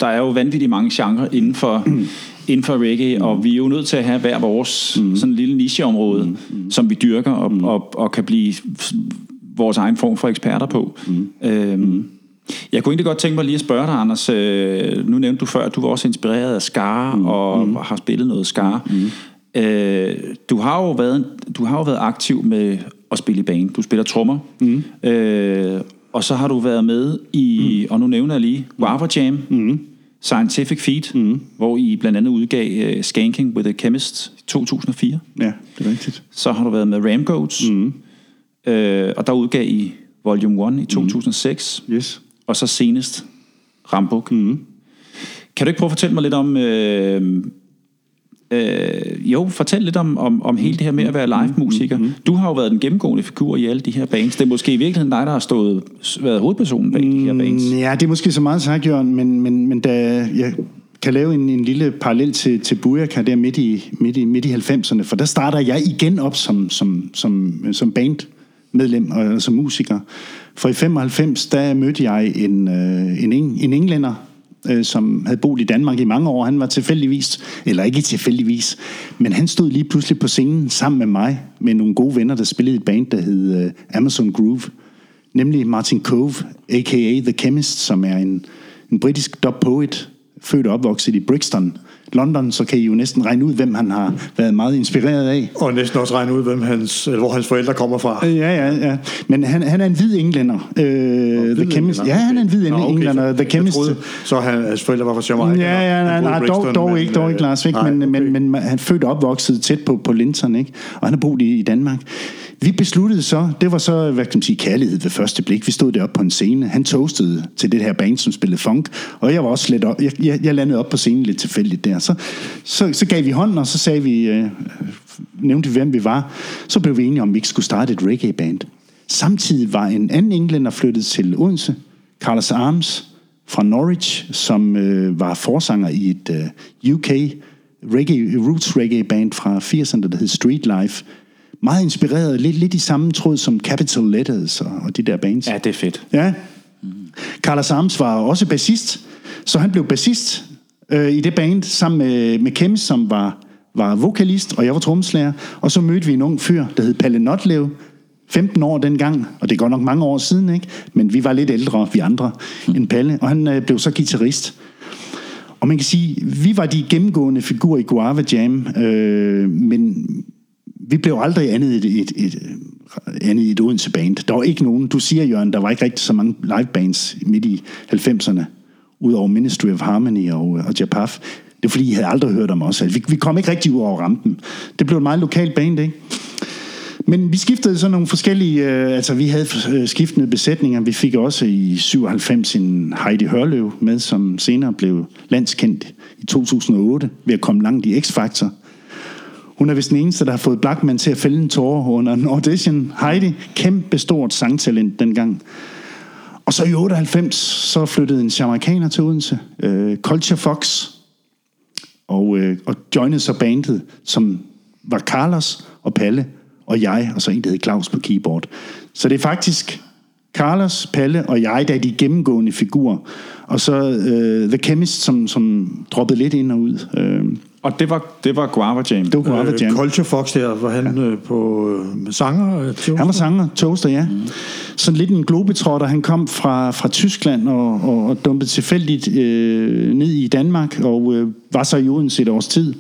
der er jo vanvittigt mange genrer inden for, [clears throat] inden for reggae, mm. og vi er jo nødt til at have hver vores mm. sådan en lille nicheområde, mm. som vi dyrker og, mm. og, og kan blive vores egen form for eksperter på. Mm. Øhm, mm. Jeg kunne egentlig godt tænke mig lige at spørge dig, Anders. Øh, nu nævnte du før, at du var også inspireret af Skar mm. og mm. har spillet noget Skar. Mm. Øh, du, har jo været, du har jo været aktiv med at spille i band. Du spiller trommer. Mm. Øh, og så har du været med i, mm. og nu nævner jeg lige, Guava Jam, mm. Scientific Feet, mm. hvor I blandt andet udgav uh, Skanking with a Chemist i 2004. ja, det er rigtigt. Så har du været med Ramgoats, mm. øh, og der udgav I Volume 1 i 2006, mm. Yes. Og så senest Rambuk. Mm. Kan du ikke prøve at fortælle mig lidt om... Øh, Øh, jo, fortæl lidt om, om, om hele det her med at være live-musiker. Du har jo været den gennemgående figur i alle de her bands. Det er måske i virkeligheden dig, der har stået, været hovedpersonen bag de her bands. Mm, Ja, det er måske så meget sagt, Jørgen, men, men, men da jeg kan lave en, en lille parallel til, til Bujaka der midt i, midt, i, midt i 90'erne, for der starter jeg igen op som, som, som, som bandmedlem og som musiker. For i 95, der mødte jeg en, øh, en, en englænder, øh, som havde boet i Danmark i mange år. Han var tilfældigvis, eller ikke tilfældigvis, men han stod lige pludselig på scenen sammen med mig, med nogle gode venner, der spillede et band, der hed øh, Amazon Groove. Nemlig Martin Cove, a.k.a. The Chemist, som er en, en britisk dub poet, født og opvokset i Brixton, London, så kan I jo næsten regne ud, hvem han har været meget inspireret af. Og næsten også regne ud, hvem hans, eller hvor hans forældre kommer fra. Øh, Ja, ja, ja. Men han, han er en hvid englænder. Øh, The Chemist. Ja, han er en hvid Nå, okay, englænder. The Chemist. Troede, så han, hans forældre var fra Jamaica. Ja, ja, nej, nej dog, dog men, ikke, dog ikke øh, Lars Væk, men, okay. men, men han er født og opvokset tæt på, på Linton, ikke? og han har boet i, i Danmark. Vi besluttede så, det var så, hvad kan man sige, kærlighed ved første blik. Vi stod deroppe på en scene. Han toastede til det her band, som spillede funk, og jeg var også lidt op, jeg, jeg, jeg landede op på scenen lidt tilfældigt der. Så, så, så gav vi hånden, og så sagde vi, øh, nævnte vi, hvem vi var. Så blev vi enige om, at vi ikke skulle starte et reggae-band. Samtidig var en anden englænder flyttet til Odense, Carlos Arms, fra Norwich, som øh, var forsanger i et øh, UK reggae, roots reggae band fra 80'erne, der hed Street Life. Meget inspireret, lidt, lidt i samme tråd som Capital Letters og, og de der bands. Ja, det er fedt. Ja. Carlos Arms var også bassist, så han blev bassist øh, i det band sammen med, med Kim, som var, var vokalist, og jeg var trommeslager. Og så mødte vi en ung fyr, der hed Palle Notlev, 15 år dengang, og det går nok mange år siden, ikke? men vi var lidt ældre, vi andre, end Palle, og han øh, blev så guitarist. Og man kan sige, vi var de gennemgående figurer i Guava Jam, øh, men vi blev aldrig andet et, et, et, øh, andet et Odense band. Der var ikke nogen, du siger Jørgen, der var ikke rigtig så mange live bands midt i 90'erne, udover Ministry of Harmony og, øh, og Japaf. Det er fordi, I havde aldrig hørt om os. Altså, vi, vi kom ikke rigtig ud over rampen. Det blev et meget lokalt band, ikke? Men vi skiftede så nogle forskellige, øh, altså vi havde øh, skiftende besætninger. Vi fik også i 97 en Heidi Hørløv med, som senere blev landskendt i 2008 ved at komme langt i X-Factor. Hun er vist den eneste, der har fået Blackman til at fælde en tårer under en audition. Heidi, kæmpe stort sangtalent dengang. Og så i 98, så flyttede en amerikaner til Odense, øh, Culture Fox, og, øh, og joinede så bandet, som var Carlos og Palle og jeg, og så en, der hed Claus på keyboard. Så det er faktisk Carlos, Palle og jeg, der er de gennemgående figurer. Og så øh, The Chemist, som, som droppede lidt ind og ud. Øh, og det var, det var Guava Jam. det var Guava Jam. Øh, Culture Fox der, var han øh, på øh, sanger? Øh, til Han var sanger, Toaster, ja. Mm. Sådan lidt en globetrotter. Han kom fra, fra Tyskland og, og, og dumpede tilfældigt øh, ned i Danmark, og øh, var så i Odense et års tid.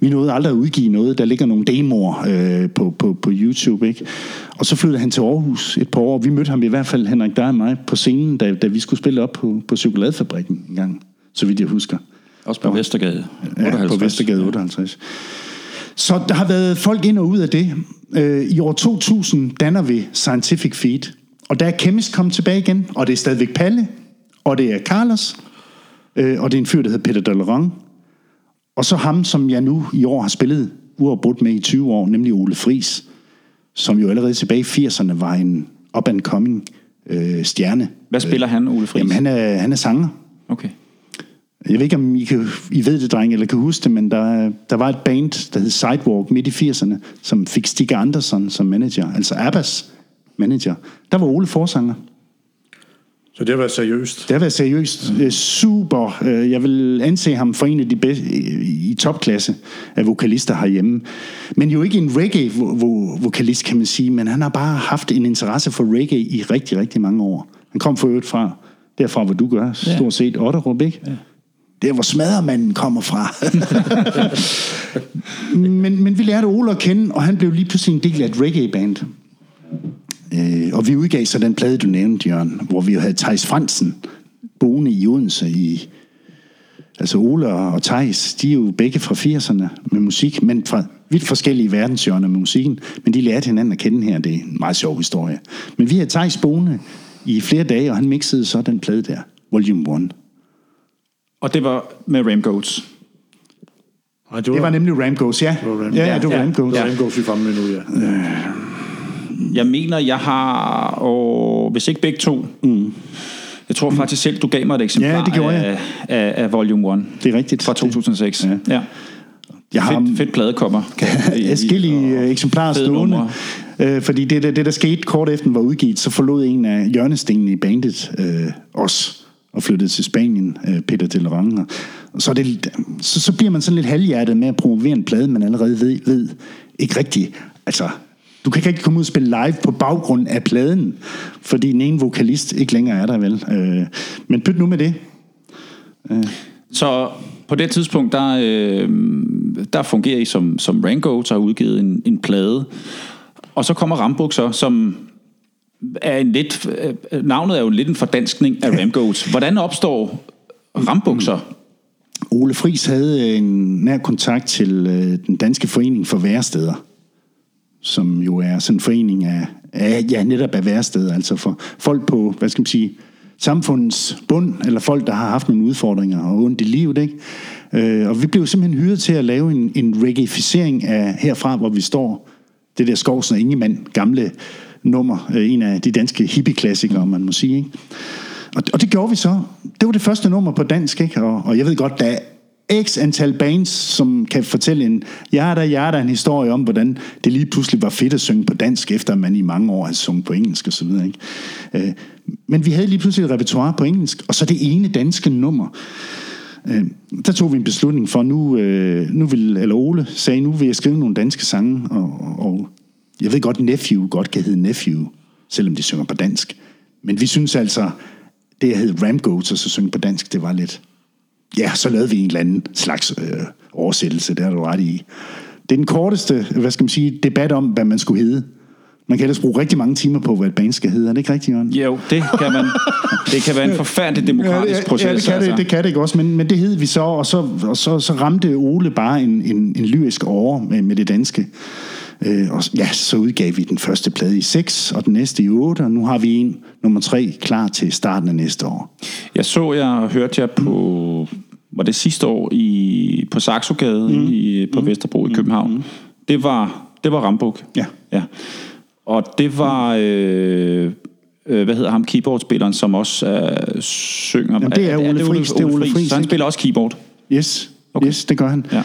Vi nåede aldrig at udgive noget. Der ligger nogle demoer øh, på, på, på YouTube, ikke? Og så flyttede han til Aarhus et par år. Vi mødte ham i hvert fald, Henrik, dig og mig, på scenen, da, da vi skulle spille op på, på Chokoladefabrikken en gang, så vidt jeg husker. Også på Vestergade. Ja, 58. på Vestergade 58. Så der har været folk ind og ud af det. Øh, I år 2000 danner vi Scientific Feed. Og der er Chemist kommet tilbage igen, og det er stadigvæk Palle, og det er Carlos, øh, og det er en fyr, der hedder Peter Deleron. Og så ham, som jeg nu i år har spillet uafbrudt med i 20 år, nemlig Ole Fris, som jo allerede tilbage i 80'erne var en up-and-coming øh, stjerne. Hvad spiller han, Ole Friis? Jamen, han er, han er sanger. Okay. Jeg ved ikke, om I, kan, I ved det, dreng, eller kan huske det, men der, der var et band, der hed Sidewalk midt i 80'erne, som fik Stig Andersson som manager, altså Abbas manager. Der var Ole forsanger. Så det har været seriøst. Det har været seriøst. Mm. Super. Øh, Jeg vil anse ham for en af de bedste i i topklasse af vokalister herhjemme. Men jo ikke en reggae-vokalist, kan man sige, men han har bare haft en interesse for reggae i rigtig, rigtig mange år. Han kom for øvrigt fra, derfra hvor du gør, stort set Otterup, ikke? Ja. Der, hvor smadermanden kommer fra. [laughs] men, men vi lærte Ole at kende, og han blev lige pludselig en del af et reggae-band. Øh, og vi udgav så den plade, du nævnte, Jørgen, hvor vi havde Thijs Fransen boende i Odense i... Altså Ole og Thijs, de er jo begge fra 80'erne med musik, men fra vidt forskellige verdenshjørner med musikken, men de lærte hinanden at kende her, det er en meget sjov historie. Men vi havde Thijs boende i flere dage, og han mixede så den plade der, Volume 1. Og det var med Ramgoats. Nej, Det var nemlig Ramgos, ja. var Ram- Ja, ja, det var Ja, Ramgos. Ja. Går vi frem med nu, ja. Jeg mener, jeg har, og hvis ikke begge to, mm. jeg tror faktisk selv, du gav mig et eksemplar Ja, det gjorde af, jeg. af, af Volume 1 Det er rigtigt. fra 2006. Ja. ja. Jeg har Fedt, fedt pladekommer. forskellige øh, eksemplarer stående. numre. Øh, fordi det, det, det, der skete kort efter den var udgivet, så forlod en af hjørnestenene i bandet øh, os og flyttede til Spanien, øh, Peter Delerange. Og så, det, så, så bliver man sådan lidt halvhjertet med at promovere en plade, man allerede ved, ved ikke rigtigt. Altså, du kan ikke rigtig komme ud og spille live på baggrund af pladen, fordi den ene vokalist ikke længere er der vel. Øh, men pyt nu med det. Øh. Så på det tidspunkt, der, øh, der fungerer I som, som Rango, der har udgivet en, en plade. Og så kommer Rambuk så, som er en lidt... Øh, øh, navnet er jo lidt en fordanskning af Ramgoats. Hvordan opstår rambukser? Ole Fris havde øh, en nær kontakt til den danske forening for væresteder, som jo er sådan en forening af, af ja, netop af væresteder, altså for folk på, hvad skal man sige, samfundets bund, eller folk, der har haft nogle udfordringer og ondt i livet, ikke? Øh, og vi blev simpelthen hyret til at lave en, en reggaeificering af herfra, hvor vi står, det der Skovsen og Ingemann, gamle nummer, øh, en af de danske hippie-klassikere, man må sige, ikke? Og, og det gjorde vi så. Det var det første nummer på dansk, ikke? Og, og jeg ved godt, der er x antal bands, som kan fortælle en hjerter, hjerter en historie om, hvordan det lige pludselig var fedt at synge på dansk, efter man i mange år havde sunget på engelsk osv. Ikke? Øh, men vi havde lige pludselig et repertoire på engelsk, og så det ene danske nummer. Øh, der tog vi en beslutning for, nu, øh, nu vil, eller Ole sagde, nu vil jeg skrive nogle danske sange, og, og jeg ved godt, Nephew godt kan hedde Nephew, selvom de synger på dansk. Men vi synes altså, det at hedde Ramgoats og så synge på dansk, det var lidt... Ja, så lavede vi en eller anden slags øh, oversættelse, det har du ret i. Det er den korteste, hvad skal man sige, debat om, hvad man skulle hedde. Man kan ellers bruge rigtig mange timer på, hvad et band skal hedde. Er det ikke rigtigt, Jørgen? Jo, det kan man. Det kan være en [laughs] forfærdelig demokratisk proces. Ja, det kan, altså. det, det kan det ikke også, men, men det hed vi så, og så, og så, så ramte Ole bare en, en, en lyrisk over med, med det danske. Øh, og ja, så udgav vi den første plade i 6, og den næste i 8, og nu har vi en nummer 3 klar til starten af næste år. Jeg så, jeg hørte jer på, var det sidste år, i, på Saxogade mm. i, på mm. Vesterbro i København. Mm. Det var, det var Rambuk. Ja. ja. Og det var, øh, øh, hvad hedder ham, keyboardspilleren, som også øh, synger. Jamen, det er Ole Friis. Det er Ole Friis, Så han spiller også keyboard. Yes, okay. yes det gør han. Ja.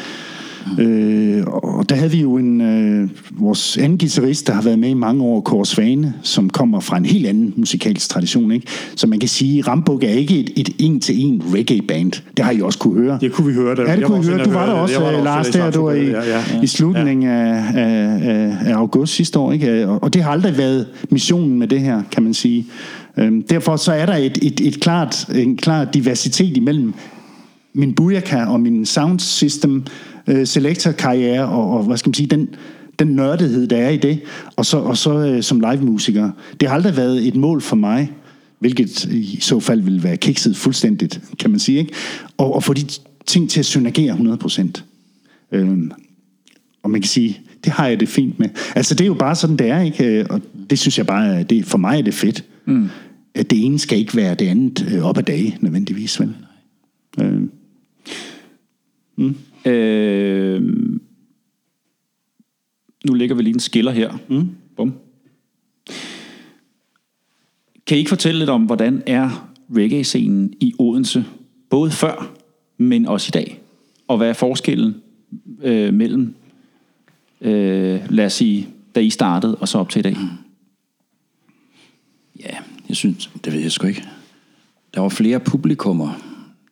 Øh, og der havde vi jo en, øh, vores anden guitarist, der har været med i mange år, Kåre Svane, som kommer fra en helt anden musikalsk tradition. Ikke? Så man kan sige, Rambuk er ikke et, et en-til-en reggae-band. Det har I også kunne høre. Det kunne vi høre. Der. Ja, det Jeg kunne vi høre. Du var der og også, var der Lars, også der du var i, ja, ja, ja. i slutningen af, af, af, af august sidste år. Ikke? Og og det har aldrig været missionen med det her, kan man sige. Øhm, derfor så er der et, et, et klart, en klar diversitet imellem min Booyaka og min sound system øh, selector karriere og, og hvad skal man sige den den nørdethed der er i det og så og så øh, som live musiker det har aldrig været et mål for mig hvilket i så fald vil være kikset fuldstændigt kan man sige ikke og, og få de ting til at synergere 100%. Øhm, og man kan sige, det har jeg det fint med. Altså det er jo bare sådan, det er, ikke? Øh, Og det synes jeg bare, det, for mig er det fedt. Mm. At det ene skal ikke være det andet øh, op ad dage, nødvendigvis, vel? Øh, Øh, nu lægger vi lige en skiller her. Mm. Bum. Kan I ikke fortælle lidt om, hvordan er reggae-scenen i Odense, både før, men også i dag? Og hvad er forskellen øh, mellem, øh, lad os sige, da I startede, og så op til i dag? Ja, jeg synes, det ved jeg sgu ikke. Der var flere publikummer,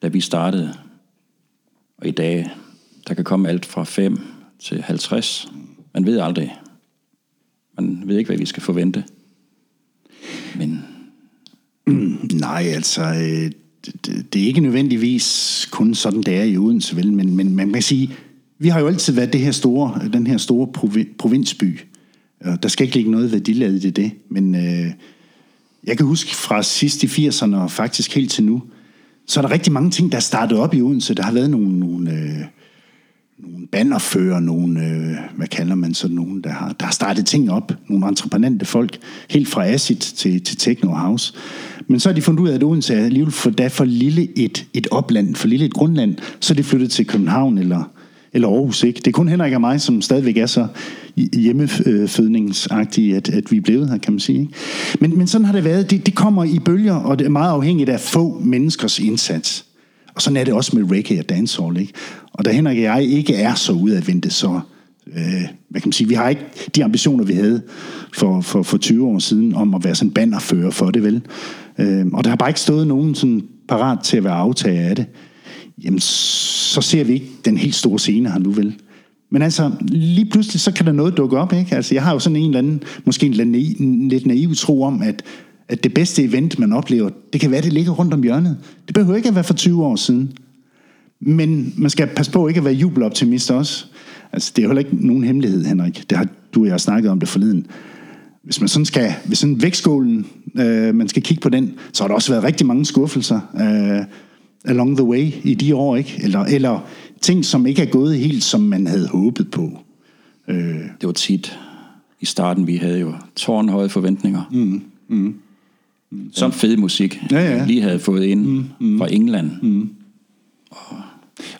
da vi startede. Og i dag, der kan komme alt fra 5 til 50. Man ved aldrig. Man ved ikke, hvad vi skal forvente. Men [clears throat] nej, altså, øh, det, det- er ikke nødvendigvis kun sådan, det er i Odense, vel? Men, men man kan sige, vi har jo altid været det her store, den her store provinsby. Der skal ikke ligge noget værdiladet i det, men øh, jeg kan huske fra sidst i 80'erne og faktisk helt til nu, så er der rigtig mange ting, der er startet op i Odense. Der har været nogle, nogle, øh, nogle bannerfører, nogle, øh, hvad kalder man så, nogen, der har, der har startet ting op. Nogle entreprenante folk, helt fra acid til, til techno house. Men så har de fundet ud af, at Odense er alligevel for, da for lille et, et opland, for lille et grundland, så er de flyttet til København eller, eller Aarhus. Ikke? Det er kun Henrik og mig, som stadigvæk er så hjemmefødningsagtige, at, at vi er blevet her, kan man sige. Ikke? Men, men sådan har det været. Det, det kommer i bølger, og det er meget afhængigt af få menneskers indsats. Og sådan er det også med reggae og dancehall, ikke? Og da Henrik og jeg ikke er så udadvendte, så øh, hvad kan man sige, vi har ikke de ambitioner, vi havde for, for, for 20 år siden, om at være sådan bannerfører for det, vel? Øh, og der har bare ikke stået nogen sådan parat til at være aftager af det. Jamen, så ser vi ikke den helt store scene her nu, vel? Men altså, lige pludselig, så kan der noget dukke op, ikke? Altså, jeg har jo sådan en eller anden, måske en, eller anden en lidt naiv tro om, at, at det bedste event, man oplever, det kan være, det ligger rundt om hjørnet. Det behøver ikke at være for 20 år siden. Men man skal passe på ikke at være jubeloptimist også. Altså, det er jo heller ikke nogen hemmelighed, Henrik. Det har du og jeg snakket om det forleden. Hvis man sådan skal, hvis sådan vægtskålen, øh, man skal kigge på den, så har der også været rigtig mange skuffelser øh, along the way i de år, ikke? Eller, eller ting, som ikke er gået helt, som man havde håbet på. det var tit i starten, vi havde jo tårnhøje forventninger. Mm, mm, Som fed musik, Ja, ja. lige havde fået ind mm, mm. fra England. Mm.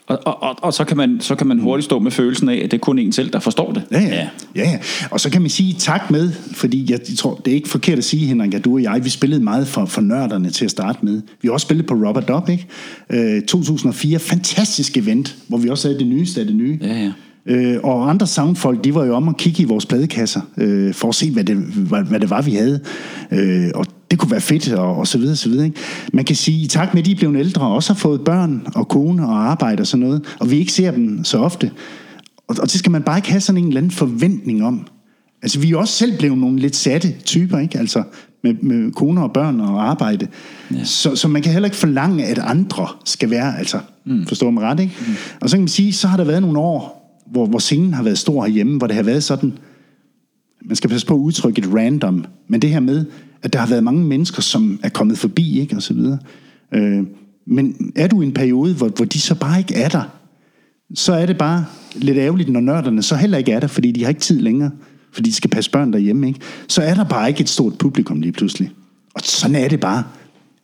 Og, og, og, og så, kan man, så kan man hurtigt stå med følelsen af, at det er kun en selv, der forstår det. Ja, ja. ja. ja. Og så kan man sige tak med, fordi jeg tror, det er ikke forkert at sige, Henrik, at du og jeg, vi spillede meget for, for nørderne til at starte med. Vi har også spillet på Rubber Dub, ikke? Øh, 2004, fantastisk event, hvor vi også havde det nyeste af det nye. Ja, ja. Øh, og andre soundfolk, de var jo om at kigge i vores pladekasser, øh, for at se, hvad det, hvad, hvad det var, vi havde. Øh, og det kunne være fedt, og, og så videre, så videre. Ikke? Man kan sige, i takt med, at de er blevet ældre, og også har fået børn og kone og arbejde og sådan noget, og vi ikke ser dem så ofte. Og, og det skal man bare ikke have sådan en eller anden forventning om. Altså, vi er jo også selv blevet nogle lidt satte typer, ikke? Altså, med, med koner og børn og arbejde. Ja. Så, så man kan heller ikke forlange, at andre skal være, altså, mm. forstår man ret, ikke? Mm. Og så kan man sige, så har der været nogle år, hvor, hvor scenen har været stor herhjemme, hvor det har været sådan, man skal passe på at udtrykke et random, men det her med, at der har været mange mennesker, som er kommet forbi, ikke, og så videre. Øh, men er du i en periode, hvor, hvor de så bare ikke er der, så er det bare, lidt ærgerligt, når nørderne så heller ikke er der, fordi de har ikke tid længere, fordi de skal passe børn derhjemme, ikke? så er der bare ikke et stort publikum lige pludselig. Og sådan er det bare.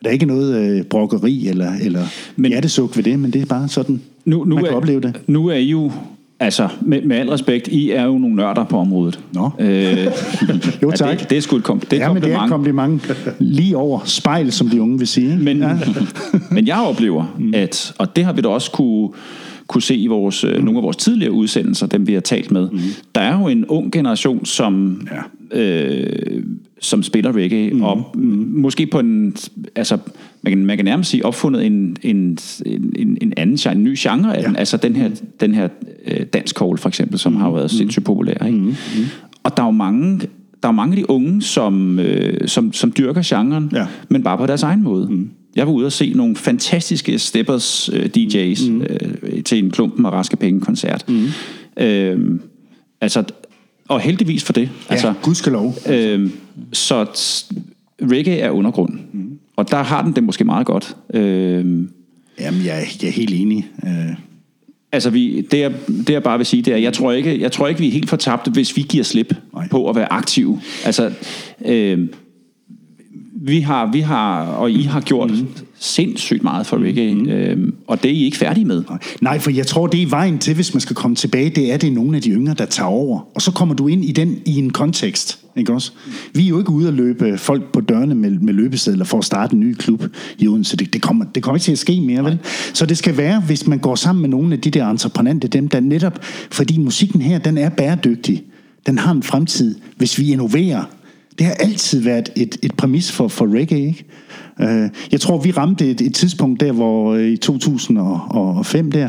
Der er ikke noget øh, brokkeri eller, eller men, hjertesuk ved det, men det er bare sådan, Nu, nu, man kan er, opleve det. nu er I jo, altså med, med al respekt, I er jo nogle nørder på området. Nå. Øh, [laughs] Jo, [laughs] ja, tak. det, det er sgu et, kom, det er ja, men det er kompliment. et kompliment. Lige over spejl, som de unge vil sige. Men, ja. ja. [laughs] men jeg oplever, at, og det har vi da også kunne, kunne se i vores, mm. nogle af vores tidligere udsendelser, dem vi har talt med, mm. der er jo en ung generation, som, ja. øh, som spiller reggae, mm. og mm. måske på en, altså man kan, man kan nærmest sige opfundet en, en, en, en anden genre, en ny genre af ja. den, altså den her, den her øh, dansk call for eksempel, som mm. har været sindssygt populær. Ikke? Mm. Og der er jo mange der er mange af de unge, som, øh, som, som dyrker genren, Ja. men bare på deres egen måde. Mm. Jeg var ude og se nogle fantastiske Steppers øh, DJ's mm. øh, til en klumpen og raske penge koncert. Mm. Øh, altså, og heldigvis for det. Ja, altså, gudskelov. øh, så reggae er undergrund. Og der har den det måske meget godt. Øh, Jamen, jeg, er- jeg er helt enig. Øh, Altså, vi, det, jeg, det jeg bare vil sige, det er, jeg tror ikke, jeg tror ikke vi er helt fortabte, hvis vi giver slip. Nej. på at være aktive. Altså, øh, vi har, vi har, og I har gjort mm. sindssygt meget for reggae, mm. øh, og det er I ikke færdige med. Nej. Nej, for jeg tror, det er vejen til, hvis man skal komme tilbage, det er, det er nogle af de yngre, der tager over. Og så kommer du ind i den i en kontekst. Ikke også? Vi er jo ikke ude at løbe folk på dørene med, med løbesedler for at starte en ny klub i Odense. Det, det, kommer, det kommer ikke til at ske mere, vel? Så det skal være, hvis man går sammen med nogle af de der entreprenante, dem der netop, fordi musikken her, den er bæredygtig. Den har en fremtid, hvis vi innoverer. Det har altid været et, et præmis for, for reggae, ikke? Øh, Jeg tror, vi ramte et, et tidspunkt der, hvor øh, i 2005 der,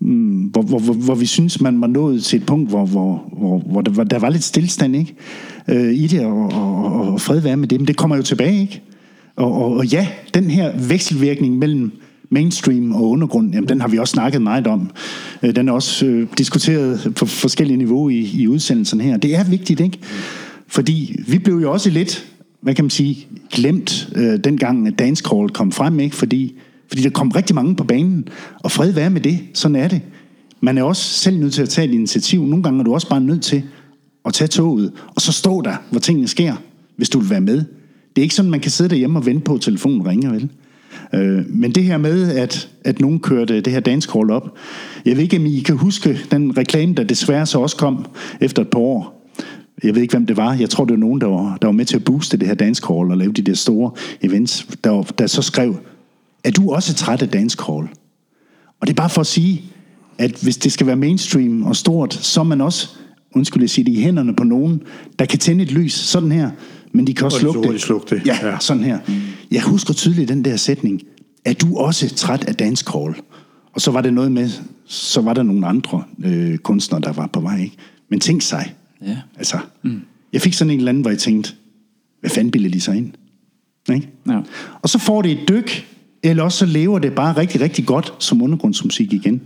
mm, hvor, hvor, hvor, hvor vi synes man var nået til et punkt, hvor, hvor, hvor, hvor der, var, der var lidt stillstand ikke? Øh, i det, og, og, og fred være med det. Men det kommer jo tilbage, ikke? Og, og, og ja, den her vekselvirkning mellem mainstream og undergrund, jamen, den har vi også snakket meget om. Øh, Den er også øh, diskuteret på forskellige niveauer i, i udsendelserne her. Det er vigtigt, ikke? Fordi vi blev jo også lidt, hvad kan man sige, glemt øh, dengang, at Dance kom frem, ikke? Fordi, fordi der kom rigtig mange på banen, og fred være med det, sådan er det. Man er også selv nødt til at tage et initiativ. Nogle gange er du også bare nødt til at tage toget, og så stå der, hvor tingene sker, hvis du vil være med. Det er ikke sådan, man kan sidde derhjemme og vente på, at telefonen ringer, vel? Øh, men det her med, at, at nogen kørte det her dance call op, jeg ved ikke, om I kan huske den reklame, der desværre så også kom efter et par år. Jeg ved ikke, hvem det var. Jeg tror, det var nogen, der var, der var med til at booste det her dance call og lave de der store events, der, var- der så skrev, er du også træt af dance call? Og det er bare for at sige, at hvis det skal være mainstream og stort, så er man også, undskyld jeg siger det, i hænderne på nogen, der kan tænde et lys, sådan her, men de kan også Og så slukke det. slukke det. Ja, Ja. ja, sådan her. Jeg husker tydeligt den der sætning, er du også træt af dance call? Og så var det noget med, så var der nogle andre øh, kunstnere, der var på vej, ikke? Men tænk sig, Ja. altså, mm. jeg fik sådan en eller anden, hvor jeg tænkte, hvad fanden bilder de sig ind? Ikke? Ja. Og så får det et dyk, eller også så lever det bare rigtig, rigtig godt som undergrundsmusik igen.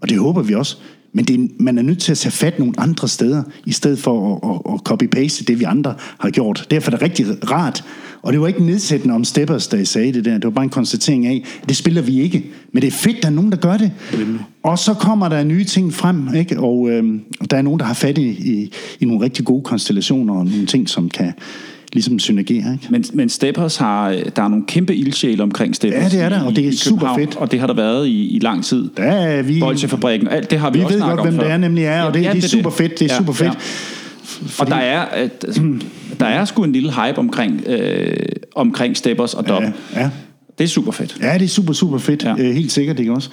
Og det håber vi også. Men det er, man er nødt til at tage fat nogle andre steder, i stedet for at, at, at copy-paste det, vi andre har gjort. Derfor er det rigtig rart. Og det var ikke nedsættende om Steppers, da jeg sagde det der. Det var bare en konstatering af, at det spiller vi ikke. Men det er fedt, der er nogen, der gør det. Og så kommer der nye ting frem, ikke? Og øhm, der er nogen, der har fat i, i, i nogle rigtig gode konstellationer, og nogle ting, som kan ligesom synergere, ikke? Men, men Steppers har, der er nogle kæmpe ildsjæle omkring Steppers. Ja, det er der, og det er super København, fedt. Og det har der været i, i lang tid. Der er vi... Bolsjefabrikken, alt det har vi, Vi også ved snakket godt, om hvem før. det er nemlig er, og det, Ja, det er super fedt. Det er super fedt. Og der er, at, der er sgu en lille hype omkring, øh, omkring Steppers og Dub. Ja, ja. Det er super fedt. ja, det er super, super fedt. Ja. Ja. Øh, helt sikkert, ikke også?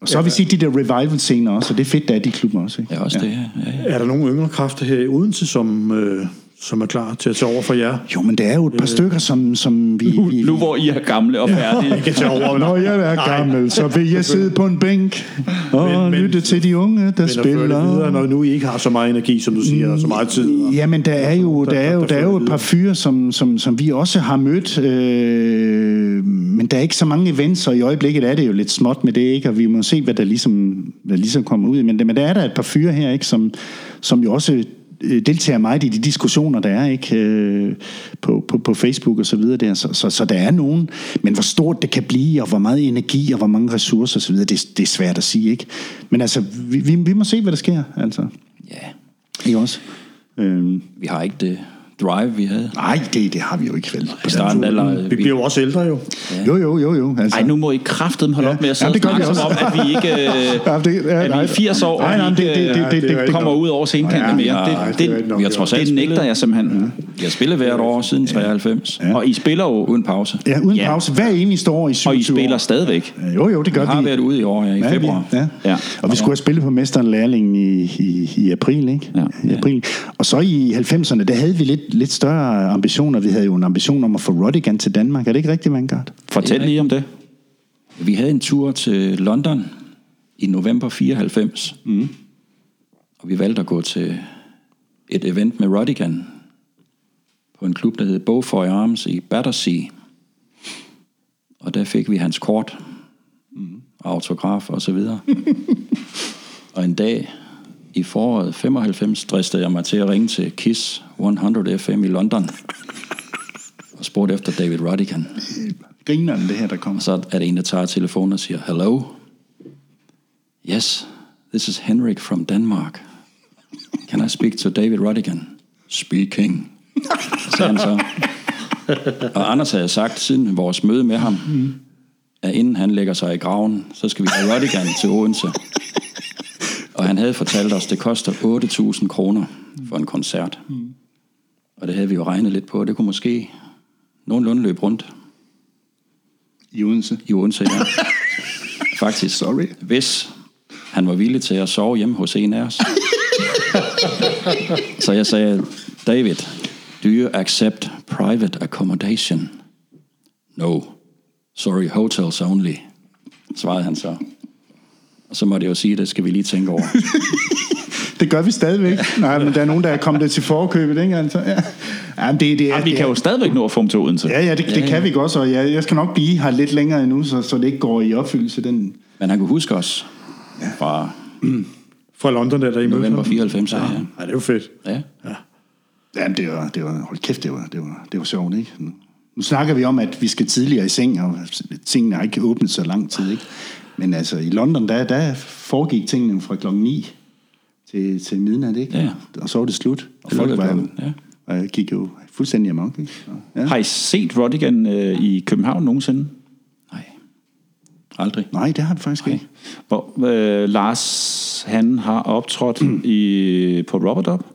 Og så har vi set de der revival-scener også, og det er fedt, der er de klubber også. Ikke? Ja, også ja. det. Ja, ja. Er der nogle yngre kræfter her i Odense, som, øh, som er klar til at tage over for jer? Jo, men der er jo et par stykker, som, som vi... Nu, vi nu hvor I er gamle og færdige. I kan tage over. Når jeg er gammel, så vil jeg sidde på en bænk og Men- men- lytte til de unge, der Men det spiller. videre, når nu I ikke har så meget energi, som du siger, og så meget tid. Og, Jamen, der er jo, der er jo, der er jo et par fyre, som, som, som vi også har mødt, øh, men der er ikke så mange events, og i øjeblikket er det jo lidt småt med det, ikke? og vi må se, hvad der ligesom, hvad ligesom kommer ud. Men, men der er der et par fyre her, ikke? Som, som jo også øh, deltager meget i de diskussioner, der er ikke øh, på, på, på Facebook og så videre der. Så, så, så der er nogen, men hvor stort det kan blive, og hvor meget energi, og hvor mange ressourcer og så videre, det, det er svært at sige, ikke? Men altså, vi, vi, vi må se, hvad der sker, altså. Ja, Ikke også? Øhm, vi har ikke det drive, vi havde. nej, det, det har vi jo ikke vel. I starten eller Vi bliver jo også ældre jo. Jo, jo, jo, jo. Altså. Ej, nu må I kraftedeme holde Ja. op med at sidde Ja, det gør og vi snakke om, at vi ikke [laughs] øh, Ja, det- ja, at vi nej. er 80 år, Nej, og nej, vi det- ikke det- det- øh, det- det rigtigt kommer ud over scenekanten Ja, mere. Det, det er det, vi har trods alt det spillet. nægter jeg simpelthen. Vi har spillet hvert år siden 93. Og I spiller jo, Uden pause. Ja, uden Ja. pause. Hver eneste år i 27 og I spiller stadigvæk. Jo, jo, det gør Vi har vi. været ude i år, ja, i Ja, februar. Ja. Ja. ja. Og vi skulle have spillet på Mesteren Lærlingen i, i, i april, ikke? Ja. I april. Og så i 90'erne, der havde vi lidt, lidt større ambitioner. Vi havde jo en ambition om at få Rodigan til Danmark. Er det ikke rigtigt, Vanguard? Fortæl lige om det. Vi havde en tur til London i november 94. Mm. Og vi valgte at gå til et event med Rodigan på en klub, der hed Beaufoy Arms i Battersea. Og der fik vi hans kort, mm. autograf og så videre. [laughs] og en dag i foråret 95 dristede jeg mig til at ringe til KISS 100 FM i London og spurgte efter David Rodigan. Grineren, det her, der kommer. Og så er der en, der tager telefonen og siger, Hello? Yes, this is Henrik from Denmark. Can I speak to David Rodigan? Speaking. Så han så. Og Anders havde sagt siden vores møde med ham, at inden han lægger sig i graven, så skal vi have Rodigan til Odense. Og han havde fortalt os, at det koster 8.000 kroner for en koncert. Og det havde vi jo regnet lidt på. Det kunne måske nogenlunde løbe rundt I Odense. i Odense, ja. [laughs] Faktisk. Sorry. Hvis han var villig til at sove hjemme hos en af os. [laughs] Så jeg sagde, David, do you accept private accommodation? No. Sorry, hotels only. Svarede han så. Og så måtte jeg jo sige, det skal vi lige tænke over. [laughs] Det gør vi stadigvæk. Nej, men der er nogen, der er kommet det til forkøbet, ikke? Altså, ja. Ja, men det, det er, Ja, vi det kan er- jo stadigvæk nå at få dem til Odense. Ja, ja, det, det kan vi godt, og jeg, jeg skal nok blive her lidt længere endnu, så, så det ikke går i opfyldelse. Den, Men han kunne huske os fra Fra London, der, der I november ham. 94. Ja. ja. Ja, det er jo fedt. ja. Jamen, det var, det var, hold kæft, det var, det var, det var sjovt, ikke? Nu, nu snakker vi om, at vi skal tidligere i seng, og tingene har ikke åbnet så lang tid, ikke? Men altså, i London, der, der foregik tingene fra klokken 9 til, til midnat, ikke? Ja. Og så var det slut. Og Det folk var, klokken, ja. og jeg gik jo fuldstændig amok, ikke? Ja. Har I set Rodigan øh, i København nogensinde? Nej. Aldrig. Nej, det har det faktisk ikke. Hvor øh, Lars, han har optrådt [clears throat] i, på Robert Up.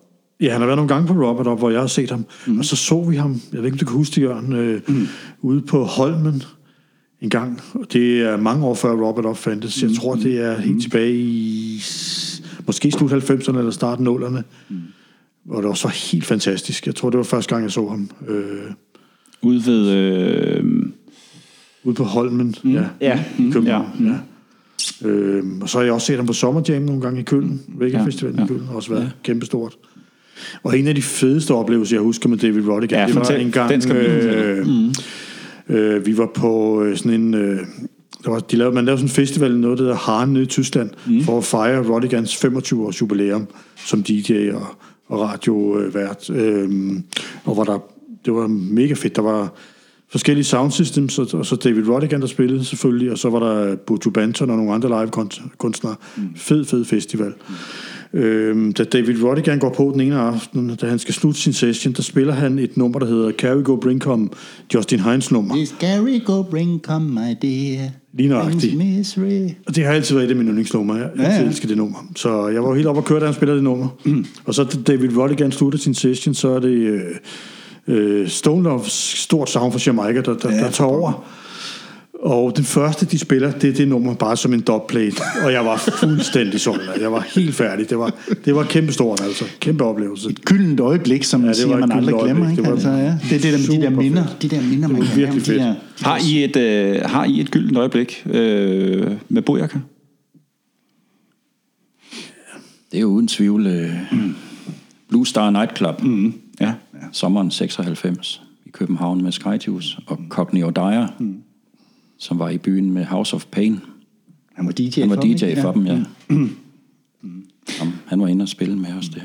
Ja, han har været nogle gange på Robert op, hvor jeg har set ham. Mm. Og så så vi ham, jeg ved ikke, om du kan huske det, Jørgen, øh, mm. ude på Holmen en gang. Og det er mange år før Robert op fandtes. Jeg tror, det er helt tilbage i måske slut 90'erne eller start 0'erne. Mm. Hvor det var helt fantastisk. Jeg tror, det var første gang, jeg så ham. Øh, Ude ved... Øh, ude på Holmen, mm. ja. ja, i København. Ja. Ja. Øhm, og så har jeg også set ham på Summer Jam nogle gange i Køln. Reggae Ja, ja. i Køln også været ja. kæmpestort. Og en af de fedeste oplevelser, jeg husker med David Rodigan, Ja, det var fortæl. en gang, Den skal øh, øh, vi var på øh, sådan en... Øh, der var, de lavede, man lavede sådan en festival, noget der hedder Haren nede i Tyskland, mm. for at fejre Rodigans 25 års jubilæum som DJ og, og radiovært. Øhm, og hvor der, det var mega fedt. Der var forskellige sound systems, og, og så David Rodigan, der spillede selvfølgelig, og så var der Buju Banton og nogle andre live-kunstnere. Mm. Fed, fed festival. Mm. Øhm, da David Rodigan går på den ene aften, da han skal slutte sin session, der spiller han et nummer, der hedder Carry Go Bring Come, Justin Hines nummer. Is Gary go bring come, my dear. Lige nøjagtigt. Og det har altid været et af mine yndlingsnumre. Jeg Ja, ja, elsker det nummer. Så jeg var helt oppe og køre, da han spillede det nummer. Mm. Og så da David Rodigan slutter sin session, så er det øh, øh, Stone Loves stort savn for Jamaica, der, der, ja, der tager over. Og den første, de spiller, det er det nummer bare som en dubplate. Og jeg var fuldstændig solgt. Jeg var helt færdig. Det var, det var kæmpestort, altså. Kæmpe oplevelse. Et gyldent øjeblik, som Ja, ja, det siger, man aldrig gyldent glemmer. øjeblik. Ikke? Det var Altså, ja. Det er det der med de der minder. fedt. De der minder, man kan virkelig fedt. De der, har, I et, øh, har I et gyldent øjeblik øh, med Bojaka? Det er jo uden tvivl øh, Blue Star Nightclub. Mm. Ja. Sommeren 96 i København med Skyjuice og Cockney O'Dyer, mm. Som var i byen med House of Pain. han var DJ Han var for dem, DJ ikke? for dem, ja. Mm. Ham, han var inde og spille med os. Det.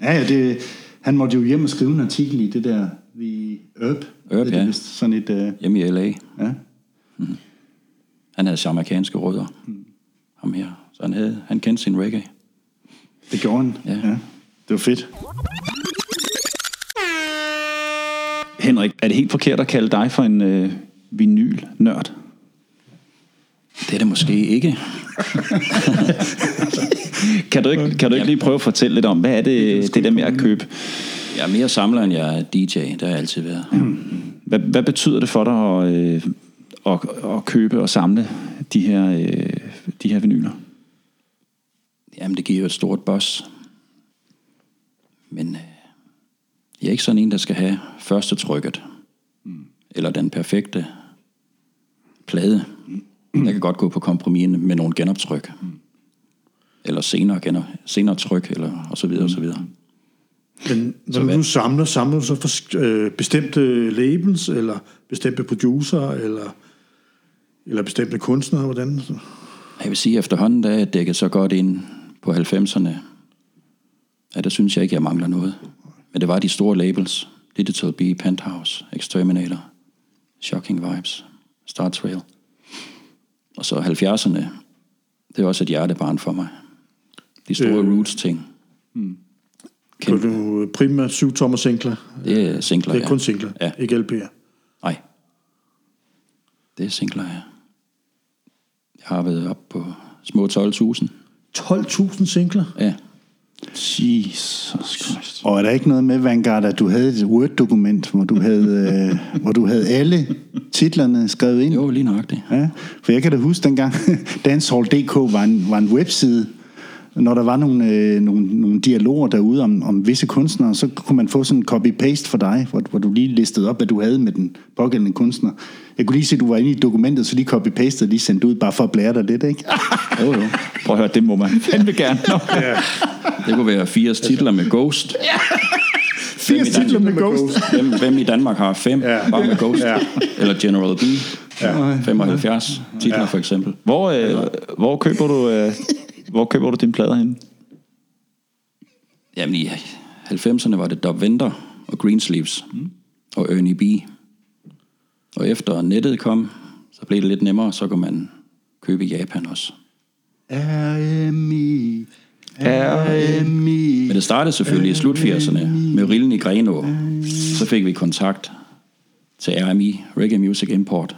Ja, ja, det, han måtte jo hjem og skrive en artikel i det der, vi Urb. Urb, det, ja. er vist sådan et, uh, Hjemme i L.A. ja. Han havde jamaikanske rødder. Ham her. Så han, havde, han kendte sin reggae. Det gjorde han. Ja. ja. Det var fedt. Henrik, er det helt forkert at kalde dig for en øh, vinyl-nørd? Det er det måske ikke. [laughs] Kan du ikke, kan du ikke lige prøve at fortælle lidt om, hvad er det, det der med at købe? Jeg er mere samler, end jeg er DJ. Det har jeg altid været. Hvad, hvad betyder det for dig at, øh, at, at købe og samle de her, øh, de her vinyler? Jamen, det giver jo et stort boss. Men øh, jeg er ikke sådan en, der skal have første trykket. Eller den perfekte plade. Jeg kan godt gå på kompromis med nogle genoptryk. Eller senere, gener, senere tryk, eller og så videre, og så videre. Men når hvad- du samler, samler du så for øh, bestemte labels, eller bestemte producer, eller, eller bestemte kunstnere? Hvordan? Jeg vil sige, at efterhånden, da jeg dækket så godt ind på 90'erne, ja, der synes jeg ikke, jeg mangler noget. Men det var de store labels. Digital B, Penthouse, Exterminator, Shocking Vibes, Star Trail. Og så 70'erne, det er også et hjertebarn for mig. De store Øh. øh. roots ting. Kan du primært syv tommer singler? Det er singler, Det er ja. kun singler, Ja. ikke LP'er. Nej. Det er singler, ja. Jeg har været op på små 12.000. 12.000 singler? Ja. Jesus Christ. Og er der ikke noget med, Vanguard, at du havde et Word-dokument, hvor du havde, øh, hvor du havde alle titlerne skrevet ind? Jo, lige nøjagtigt. Ja, for jeg kan da huske dengang, [laughs] Dancehall.dk var en, var en webside, når der var nogle, øh, nogle, nogle dialoger derude om, om visse kunstnere, så kunne man få sådan en copy-paste for dig, hvor, hvor du lige listede op, hvad du havde med den pågældende kunstner. Jeg kunne lige se, at du var inde i dokumentet, så lige copy-paste og lige sendte ud, bare for at blære dig lidt, ikke? Jo, jo. Prøv at høre, det må man fandme gerne. Nå. Det kunne være 80 titler med Ghost. 80 titler med Ghost. Hvem, hvem i Danmark har fem ja. bare med Ghost? Ja. Eller General B. Ja. 75 titler ja. for eksempel. Hvor, øh, hvor, køber du, øh, hvor køber du dine plader henne? Jamen i 90'erne var det Dub Venter og Greensleeves mm. og Ernie B. Og efter nettet kom, så blev det lidt nemmere, så kunne man købe i Japan også. RMI, RMI. Men det startede selvfølgelig i slut 80'erne med Rillen i Grenå. Så fik vi kontakt til RMI, Reggae Music Import,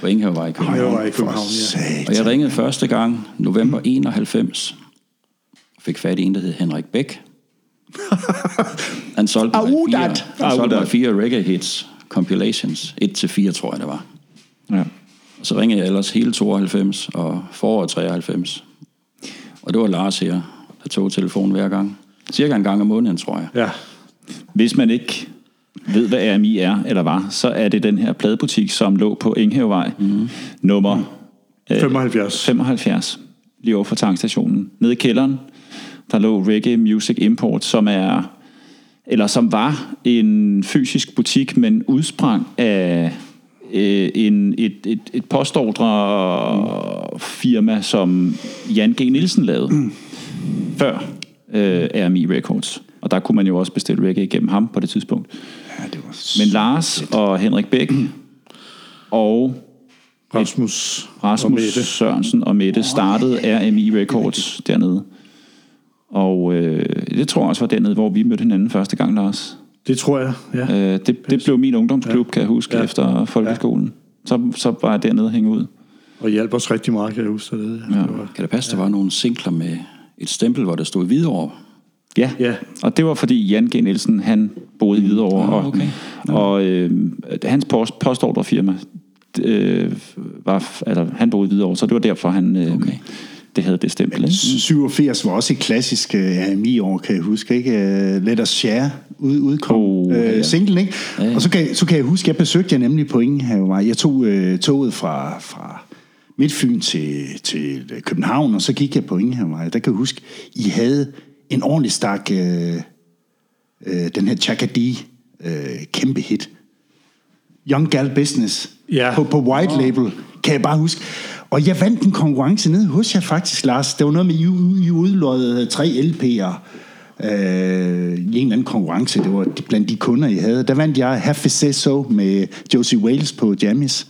på Ingehavevej i Jeg København. var i København, ja. Og jeg ringede første gang, november 91, og fik fat i en, der hed Henrik Bæk. Han solgte mig fire, han solgte mig fire reggae hits, compilations, 1-4 tror jeg det var. Ja. Og så ringede jeg ellers hele 92 og foråret 93. Og det var Lars her, der tog telefonen hver gang. Cirka en gang om måneden, tror jeg. Ja. Hvis man ikke ved, hvad RMI er eller var, så er det den her pladebutik, som lå på Enghavevej, mm. nummer 75. 75, lige over for tankstationen. Nede i kælderen, der lå Reggae Music Import, som er eller som var en fysisk butik, men udsprang af øh, en, et, et, et postordre firma, som Jan G. Nielsen lavede mm. før øh, RMI Records. Og der kunne man jo også bestille reggae igennem ham på det tidspunkt. Ja, det var Men Lars og Henrik Bæk og Rasmus, Rasmus og Mette. Sørensen og Mette startede RMI Records dernede. Og øh, det tror jeg også var dernede, hvor vi mødte hinanden første gang, Lars. Det tror jeg, ja. Øh, det, det blev min ungdomsklub, kan jeg huske, Ja. efter folkeskolen. Så, så var jeg dernede og hænge ud. Og hjalp os rigtig meget, kan jeg huske. Det, ja. det var, Kan det passe, der var nogle singler med et stempel, hvor der stod Hvidovre? Ja. Ja. og det var fordi Jan G. Nielsen, han boede i Hvidovre, Ah, og, okay. og øh, hans post, postordrefirma, øh, var, altså, han boede i Hvidovre, så det var derfor, han øh, Okay. Det havde det stempel. Ikke? 87 var også et klassisk uh, RMI-år, kan jeg huske. Ikke? Uh, Let Us Share ud, udkom Oh, uh, ja. singlen, ikke? Ja, ja. Og så kan, så kan jeg huske, jeg besøgte jer nemlig på Ingenhavevej. Jeg tog uh, toget fra, fra Midtfyn til, til København, og så gik jeg på Ingenhavevej. Der kan jeg huske, I havde en ordentlig stak, uh, uh, den her Chakadi, uh, kæmpe hit. Young Gal Business Ja. på, på White Label, kan jeg bare huske. Og jeg vandt en konkurrence nede hos jer faktisk, Lars. Det var noget med, I, I udlodede tre LP'er. øh, i en eller anden konkurrence. Det var blandt de kunder, jeg havde. Der vandt jeg Have Say So med Josie Wales på Jammies.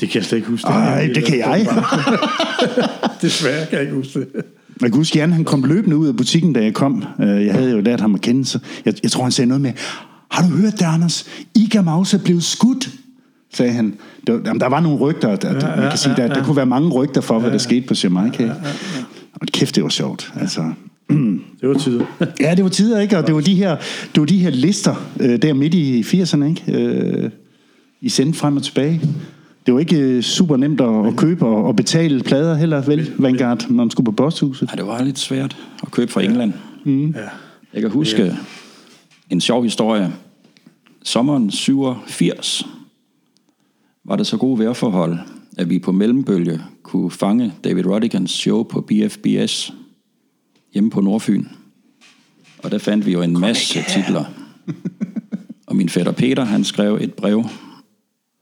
Det kan jeg slet ikke huske. Ej, det kan jeg. [laughs] Desværre kan jeg ikke huske det. Jeg kan huske, Jan, han kom løbende ud af butikken, da jeg kom. Øh, Jeg havde jo lært ham at kende, så jeg, jeg tror, han sagde noget med, har du hørt det, Anders? Iga Mause blev skudt, sagde han. Det var, jamen, der var nogle rygter, der, der, man kan sige, der, der kunne være mange rygter for, hvad der skete på Jamaica. Og kæft, det var sjovt. Altså, Det var tider. [laughs] ja, det var tider, ikke? Og det var de her, det var de her lister, øh, der midt i 80'erne, ikke? Øh, I sendte frem og tilbage. Det var ikke øh, super nemt at, at købe og, og betale plader heller, vel, Vanguard, når man skulle på posthuset. Ja, det var lidt svært at købe fra England. Mm. Jeg kan huske en sjov historie. Sommeren 87 var det så gode vejrforhold, at vi på mellembølge kunne fange David Rodigans show på BFBS hjemme på Nordfyn. Og der fandt vi jo en masse titler. Og min fætter Peter, han skrev et brev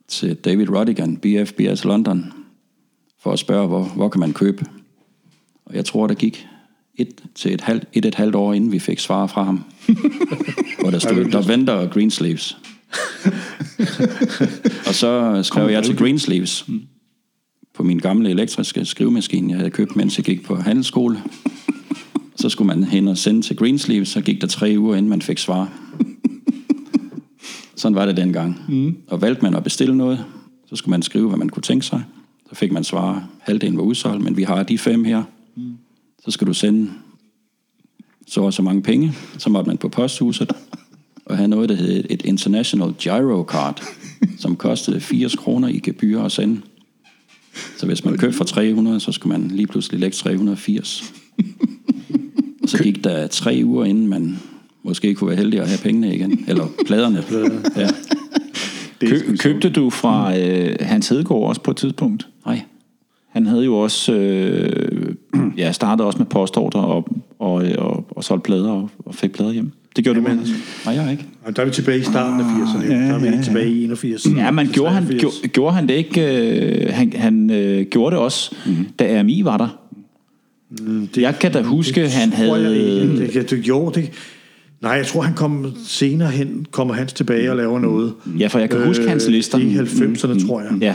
til David Rodigan, BFBS London, for at spørge, hvor, hvor kan man købe. Og jeg tror, der gik et til et halvt, et, et halvt år, inden vi fik svar fra ham. [laughs] hvor der stod, der venter Greensleeves. [laughs] og så skrev jeg til Greensleeves på min gamle elektriske skrivemaskine, jeg havde købt, mens jeg gik på handelsskole. Så skulle man hen og sende til Greensleeves, så gik der tre uger, inden man fik svar. Sådan var det dengang. Mm. Og valgte man at bestille noget, så skulle man skrive, hvad man kunne tænke sig. Så fik man svar, halvdelen var udsolgt, men vi har de fem her. Mm. Så skal du sende så og så mange penge. Så måtte man på posthuset og have noget, der hed et International Gyro Card, [laughs] som kostede 80 kroner i gebyr at sende. Så hvis man købte for 300, så skulle man lige pludselig lægge 380. Og så gik der tre uger, inden man måske kunne være heldig at have pengene igen. Eller pladerne. [laughs] Ja. Kø, købte du fra øh, Hans Hedegaard også på et tidspunkt? Nej. Han havde jo også, øh, [clears throat] ja, startede også med postordre og, og, og, og solgte plader og, og fik plader hjem. Det gjorde du, Anders? Nej, jeg ikke. Og der er vi tilbage i starten af 80'erne. Ja, der er vi ja, helt tilbage i 81. Ja, men gjorde han, 83. gjorde, gjorde han det ikke? Øh, han han øh, gjorde det også, mm-hmm. da RMI var der. Mm, det, jeg kan da huske, det han jeg havde... ikke. Det, det, det, jo, det, nej, jeg tror, han kom senere hen, kommer Hans tilbage og laver noget. Ja, for jeg kan huske hans lister. Det er i 90'erne, tror jeg. Ja.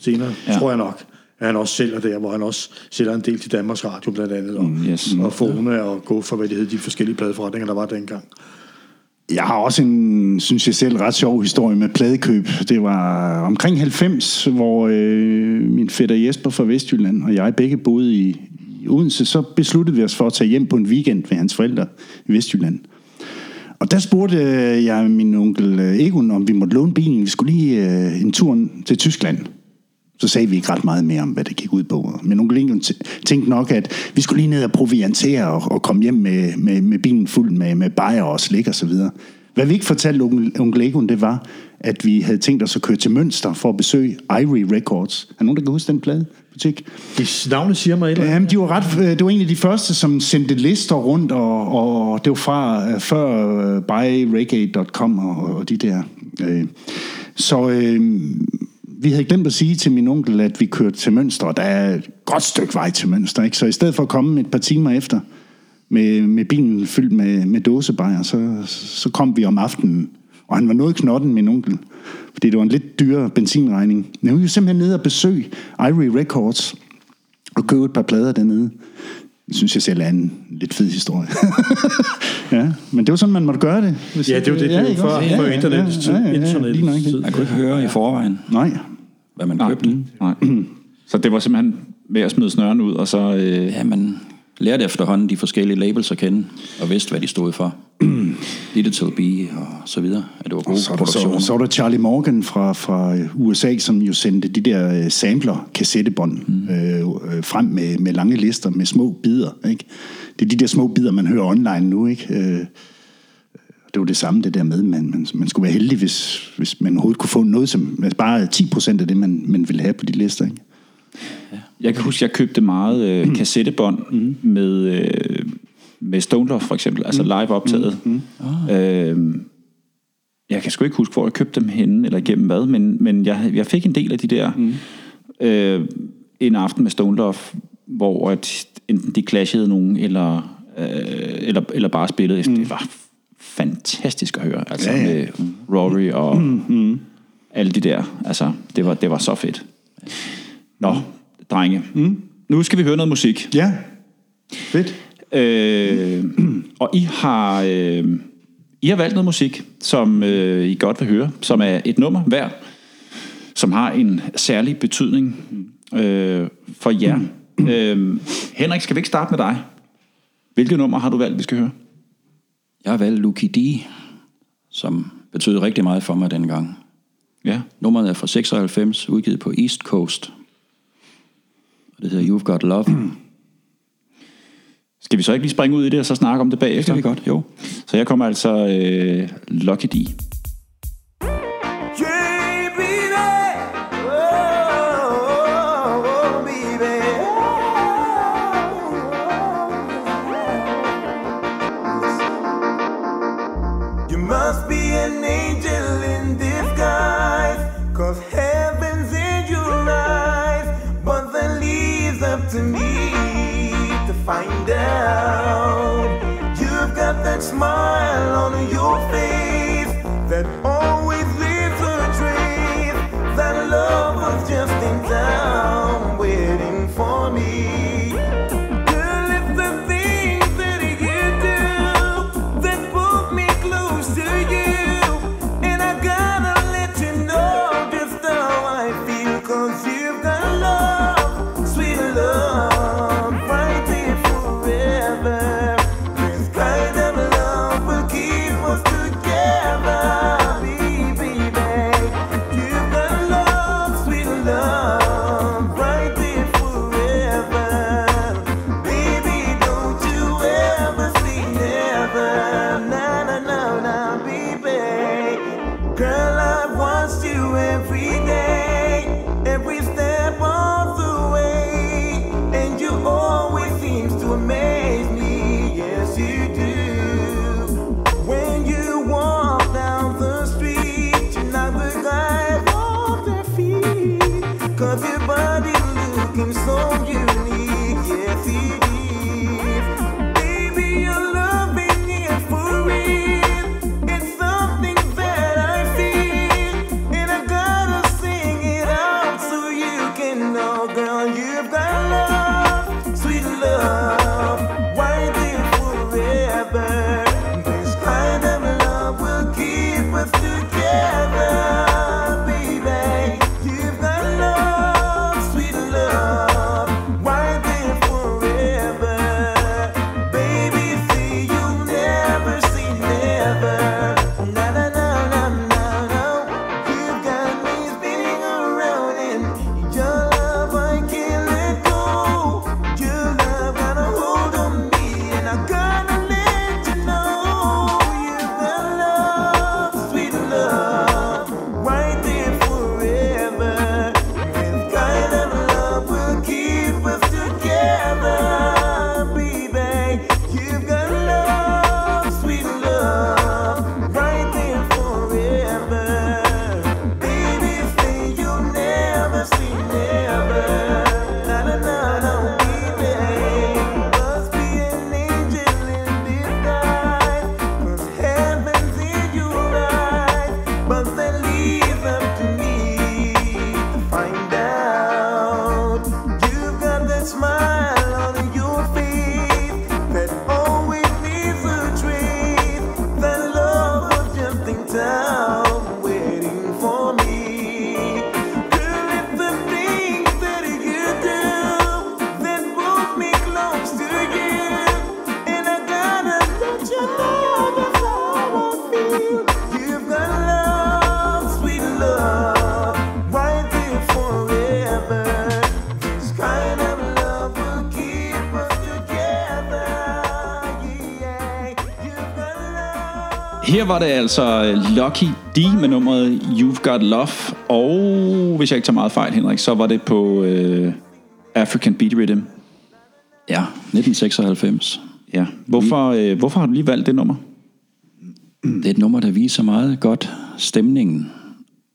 Senere, Ja. ja. tror jeg nok. At han også sælger der, hvor han også sælger en del til Danmarks Radio blandt andet. Og, Mm, yes. og Fone og gå for, hvad det hed, de forskellige pladeforretninger, der var dengang. Jeg har også en, synes jeg selv, ret sjov historie med pladekøb. Det var omkring 90, hvor øh, min fætter Jesper fra Vestjylland og jeg begge boede i, i Odense. Så besluttede vi os for at tage hjem på en weekend ved hans forældre i Vestjylland. Og der spurgte jeg min onkel øh, Egon, om vi måtte låne bilen. Vi skulle lige øh, en tur til Tyskland. Så sagde vi ikke ret meget mere om, hvad det gik ud på. Men onkel t- tænkte nok, at vi skulle lige ned og proviantere og, og komme hjem med, med, med bilen fuld med, med bajer og slik og så videre. Hvad vi ikke fortalte onkel, onkel Egon, det var, at vi havde tænkt os at køre til Mønster for at besøge Ivory Records. Er nogen, der kan huske den pladebutik? De navnet siger mig et eller andet. De var ret, øh, det var en af de første, som sendte lister rundt, og, og det var fra øh, før øh, buyreggae.com og, og de der. Øh, så øh, vi havde glemt at sige til min onkel, at vi kørte til Mønster, og der er et godt stykke vej til Mønster. Ikke? Så i stedet for at komme et par timer efter, med, med bilen fyldt med, med dåsebajer, så, så kom vi om aftenen. Og han var noget knotten, min onkel. Fordi det var en lidt dyrere benzinregning. Men vi var simpelthen nede og besøge Ivory Records og købe et par plader dernede. Det synes jeg selv er en lidt fed historie. [laughs] ja, men det var sådan, man måtte gøre det. Hvis Ja, det var det, det var ikke før- også? før internettets tid. Internettets lige nok det. tid. Man kunne ikke høre i forvejen, Nej, hvad man købte. Nej. [clears throat] Så det var simpelthen med at smide snøren ud, og så... Øh, Ja, man lærte efterhånden de forskellige labels at kende, og vidste, hvad de stod for. [clears throat] Digital B og så videre, at det var gode så, er der, produktioner. så, så var der Charlie Morgan fra, fra USA, som jo sendte de der øh, sampler, kassettebånd, mm. øh, øh, frem med, med lange lister, med små bidder. Ikke? Det er de der små bidder, man hører online nu. Ikke? Øh, det var det samme det der med, man, man, man skulle være heldig, hvis, hvis man overhovedet kunne få noget, som altså bare 10 procent af det, man, man ville have på de lister. Ikke? Jeg kan huske, jeg købte meget øh, kassettebånd mm. med, øh, med Stone Love for eksempel, altså live optaget. Mm. Øh, jeg kan sgu ikke huske, hvor jeg købte dem henne, eller igennem hvad, men, men jeg, jeg fik en del af de der mm. øh, en aften med Stone Love, hvor at enten de clashede nogen, eller øh, eller, eller bare spillet. Mm. Det var fantastisk at høre, altså Ja, ja, med Rory og mm. alle de der. Altså, det var, det var så fedt. Nå, drenge. Mm. Nu skal vi høre noget musik. Ja, fedt. Øh, og I har, øh, I har valgt noget musik, som øh, I godt vil høre, som er et nummer hver, som har en særlig betydning øh, for jer. Øh, Henrik, skal vi ikke starte med dig? Hvilket nummer har du valgt, vi skal høre? Jeg har valgt Lucky D, som betød rigtig meget for mig dengang. Ja. Nummeret er fra 96, udgivet på East Coast. Og det hedder You've Got Love. [clears throat] Skal vi så ikke lige springe ud i det, og så snakke om det bagefter? Skal vi godt, jo. Så jeg kommer altså øh, Lucky D. var det altså Lucky D med nummeret You've Got Love. Og hvis jeg ikke tager meget fejl, Henrik, så var det på øh, African Beat Rhythm. Ja, 1996. Ja. Hvorfor, øh, hvorfor har du lige valgt det nummer? Det er et nummer, der viser meget godt stemningen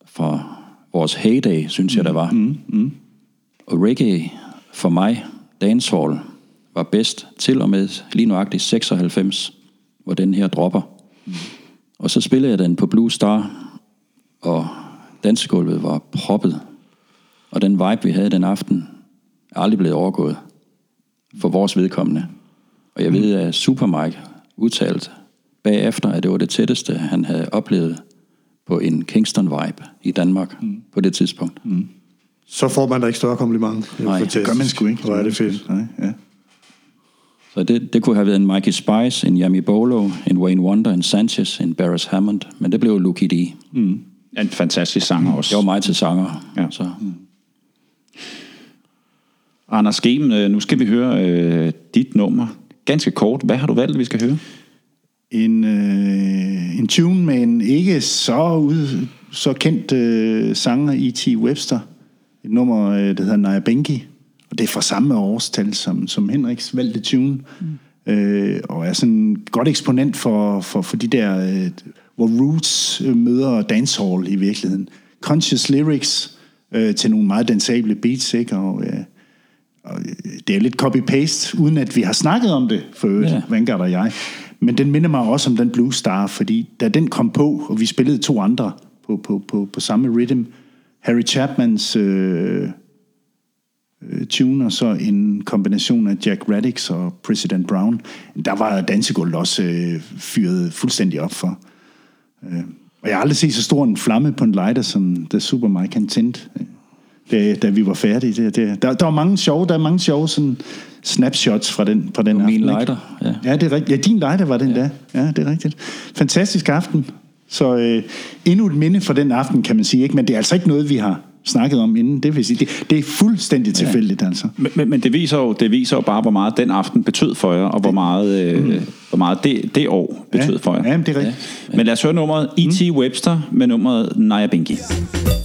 fra vores heyday, synes jeg, der var. Mm, mm. Og reggae for mig, dancehall, var bedst til og med lige nøjagtigt 96, hvor den her dropper. Og så spillede jeg den på Blue Star, og dansegulvet var proppet. Og den vibe, vi havde den aften, er aldrig blevet overgået for vores vedkommende. Og jeg ved, at Super Mike udtalte bagefter, at det var det tætteste, han havde oplevet på en Kingston-vibe i Danmark mm. på det tidspunkt. Mm. Så får man da ikke større kompliment. Det er Nej, det gør man sgu ikke. Hvor er det fedt. Nej, ja. Så det, det kunne have været en Mikey Spice, en Yami Bolo, en Wayne Wonder, en Sanchez, en Barris Hammond, men det blev Lucky D. En fantastisk sanger også. Det var mig til sanger. Ja. Så. Anders Skemen, øh, nu skal vi høre øh, dit nummer. Ganske kort. Hvad har du valgt, vi skal høre? En, øh, en tune med en ikke så, ud, så kendt øh, sanger, E.T. Webster. Et nummer, øh, der hedder Naya Benki. Og det er fra samme årstal som, som Henriks valgte tune. Mm. Øh, og er sådan et godt eksponent for, for, for de der, øh, hvor roots øh, møder dancehall i virkeligheden. Conscious lyrics øh, til nogle meget dansable beats, ikke? Og, øh, og øh, det er lidt copy-paste, uden at vi har snakket om det, for øvrigt, ja. Vanguard og jeg. Men den minder mig også om den Blue Star, fordi da den kom på, og vi spillede to andre på, på, på, på samme rhythm, Harry Chapmans øh, øh, tune, og så en kombination af Jack Radix og President Brown, der var dansegulvet også øh, fyret fuldstændig op for. Øh, og jeg har aldrig set så stor en flamme på en lighter, som The Super Mike han tændte, øh, da, da vi var færdige. Det, det, der, der var mange sjove, der er mange sjove sådan, snapshots fra den, fra den aften. min lighter, ja. Ja, det er rigtigt. Ja, din lighter var den ja. der. Ja, det er rigtigt. Fantastisk aften. Så øh, endnu et minde for den aften, kan man sige. Ikke? Men det er altså ikke noget, vi har snakket om inden. Det vil sige, det, det er fuldstændig tilfældigt, altså. Men, men, men det, viser jo, det viser jo bare, hvor meget den aften betød for jer, og hvor meget, øh, hvor meget det, det år betød Ja. for jer. Ja, men det er rigtigt. Men lad os høre nummeret E.T. Webster med nummeret Naya Binky. Down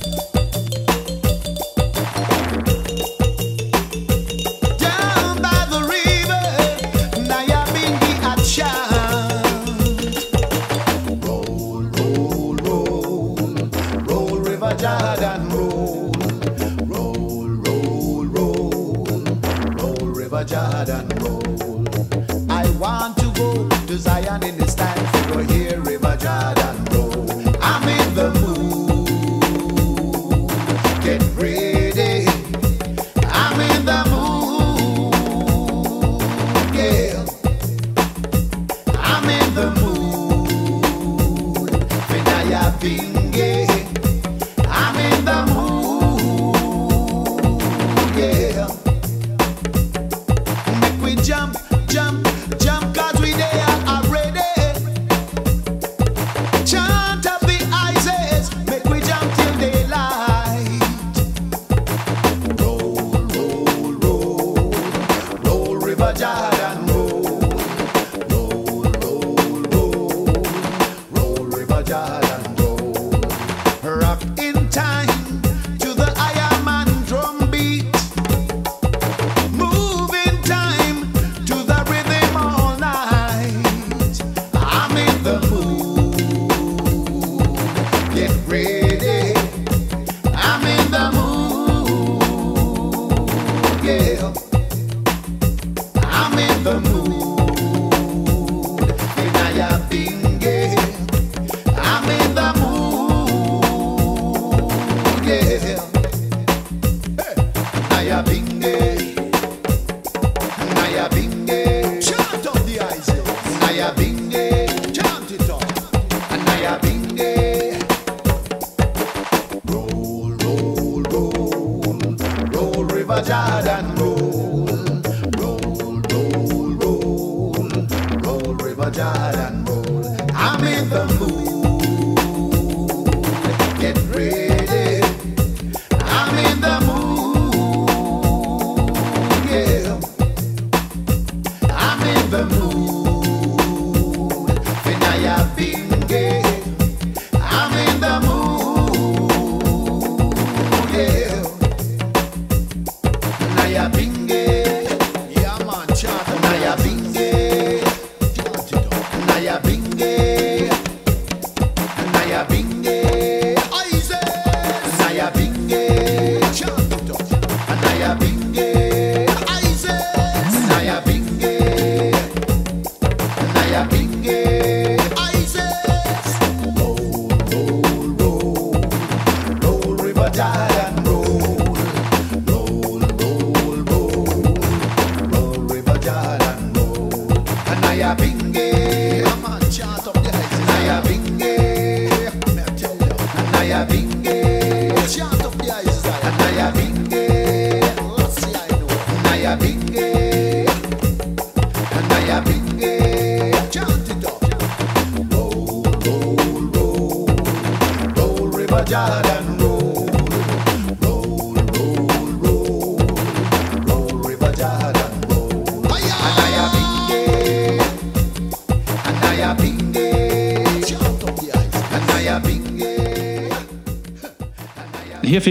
Jordan,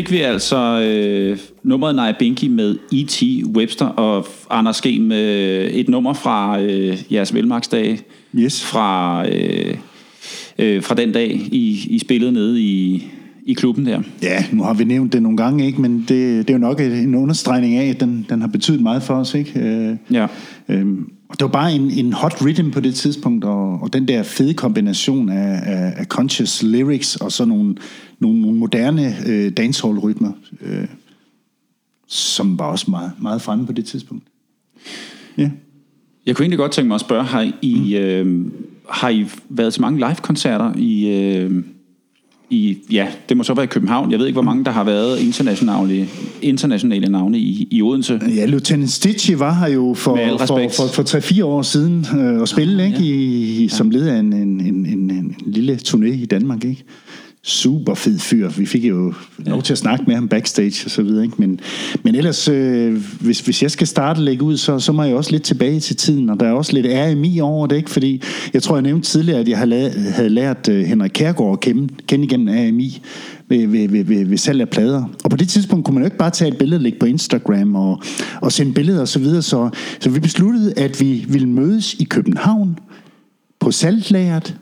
fik vi altså øh, nummeret Naya Binky med E.T. Webster og Anders G. med et nummer fra øh, jeres velmagsdage. Yes. Fra, øh, øh, fra den dag, I, I spillede nede i, i klubben der. Ja, nu har vi nævnt det nogle gange, ikke? men det, det er jo nok en understregning af, at den, den har betydet meget for os. Ikke? Øh, Ja. Og det var bare en, en hot rhythm på det tidspunkt, og, og den der fede kombination af, af, af conscious lyrics og så nogle, nogle, nogle moderne øh, dancehall-rytmer, øh, som var også meget, meget fremme på det tidspunkt. Ja. Jeg kunne egentlig godt tænke mig at spørge, har I, øh, har I været til mange live-koncerter i, øh, i, ja, det må så være i København. Jeg ved ikke, hvor mange der har været internationale, internationale navne i, i Odense. Ja, Lieutenant Stitchy var her jo for, for, for, for 3-4 år siden øh, og spille, ikke? I, i, som led af en, en, en, en, en lille turné i Danmark. Ikke? Super fed fyr. Vi fik jo lov til at snakke med ham backstage og så videre. Ikke? Men, men ellers, øh, hvis, hvis jeg skal starte at lægge ud, så, så må jeg også lidt tilbage til tiden, og der er også lidt RMI over det, ikke? fordi jeg tror, jeg nævnte tidligere, at jeg havde lært, havde lært øh, Henrik Kærgaard at kende, kende igennem RMI ved, ved, ved, ved, ved salg af plader. Og på det tidspunkt kunne man jo ikke bare tage et billede og lægge på Instagram og, og sende billeder og så videre, så, så vi besluttede, at vi ville mødes i København på saltlageret.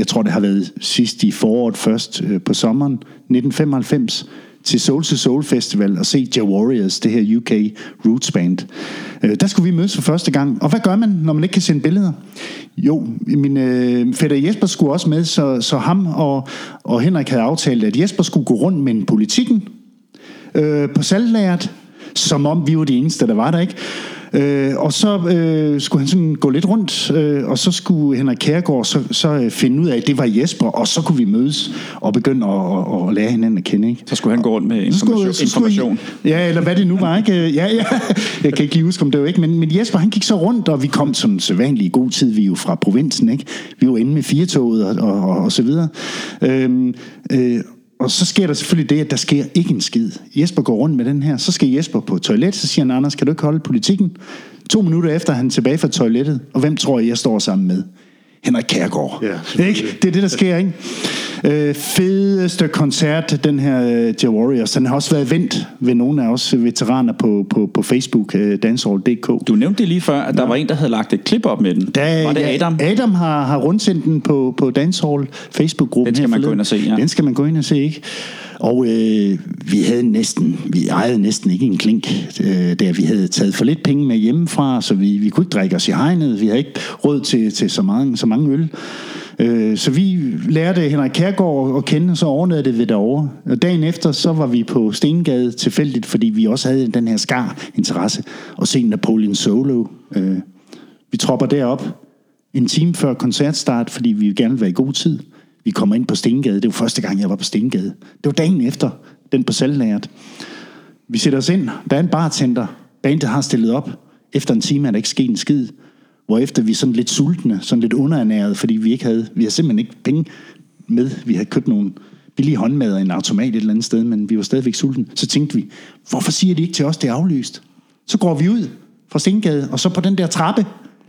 Jeg tror, det har været sidst i foråret først øh, på sommeren 1995 til Soul to Soul Festival og se Ja Warriors, det her UK Roots Band. Øh, der skulle vi mødes for første gang. Og hvad gør man, når man ikke kan sende billeder? Jo, min øh, fætter Jesper skulle også med, så, så ham og, og Henrik havde aftalt, at Jesper skulle gå rundt med en politikken øh, på salglæret, som om vi var de eneste, der var der, ikke? Øh, og så øh, skulle han sådan gå lidt rundt, øh, og så skulle Henrik Kærgaard så, så øh, finde ud af, at det var Jesper, og så kunne vi mødes og begynde at, at, at lære hinanden at kende. Ikke? Så skulle han gå rundt med Så skulle- information. skulle- information. Ja, eller hvad det nu var, ikke? Ja, ja. Jeg kan ikke lige huske, om det var ikke. Men, men Jesper, han gik så rundt, og vi kom som sædvanligt i god tid. Vi er jo fra provinsen, ikke? Vi var inde med firetoget og, og, og, og så videre. Øhm, øh, og så sker der selvfølgelig det, at der sker ikke en skid. Jesper går rundt med den her. Så skal Jesper på toilet, så siger han, Anders, kan du ikke holde politikken? To minutter efter er han tilbage fra toilettet. Og hvem tror jeg, jeg står sammen med? Henrik Kærgaard. Ja, ikke? Det er det, der sker, ikke? Øh, fedeste koncert, den her øh, The Warriors. Den har også været vendt ved nogle af os veteraner på, på, på Facebook, øh, dancehall.dk. Du nævnte det lige før, at der var en, der havde lagt et klip op med den. Da, var det ja, Adam? Adam har, har rundsendt den på, på Dancehall Facebook-gruppen. Den skal man gå forleden. ind og se, ja. Den skal man gå ind og se, ikke? Og øh, vi havde næsten, vi ejede næsten ikke en klink, øh, der vi havde taget for lidt penge med hjemmefra, så vi, vi kunne ikke drikke os i hegnet. Vi havde ikke råd til, til så, mange, så mange øl. Øh, så vi lærte Henrik Kærgaard at kende, og så overnattede det ved derovre. Og dagen efter, så var vi på Stengade tilfældigt, fordi vi også havde den her skar interesse, og se Napoleon Solo. Øh, vi tropper derop en time før koncertstart, fordi vi gerne vil være i god tid. Vi kommer ind på Stengade. Det var første gang, jeg var på Stengade. Det var dagen efter, den på salglageret. Vi sætter os ind. Der er en bartender. Bandet har stillet op. Efter en time er der ikke sket en skid. Hvorefter vi er sådan lidt sultne, sådan lidt underernæret, fordi vi ikke havde, vi havde simpelthen ikke penge med. Vi havde købt nogle billige håndmad og en automat et eller andet sted, men vi var stadigvæk sultne. Så tænkte vi, hvorfor siger de ikke til os, det er aflyst? Så går vi ud fra Stengade, og så på den der trappe,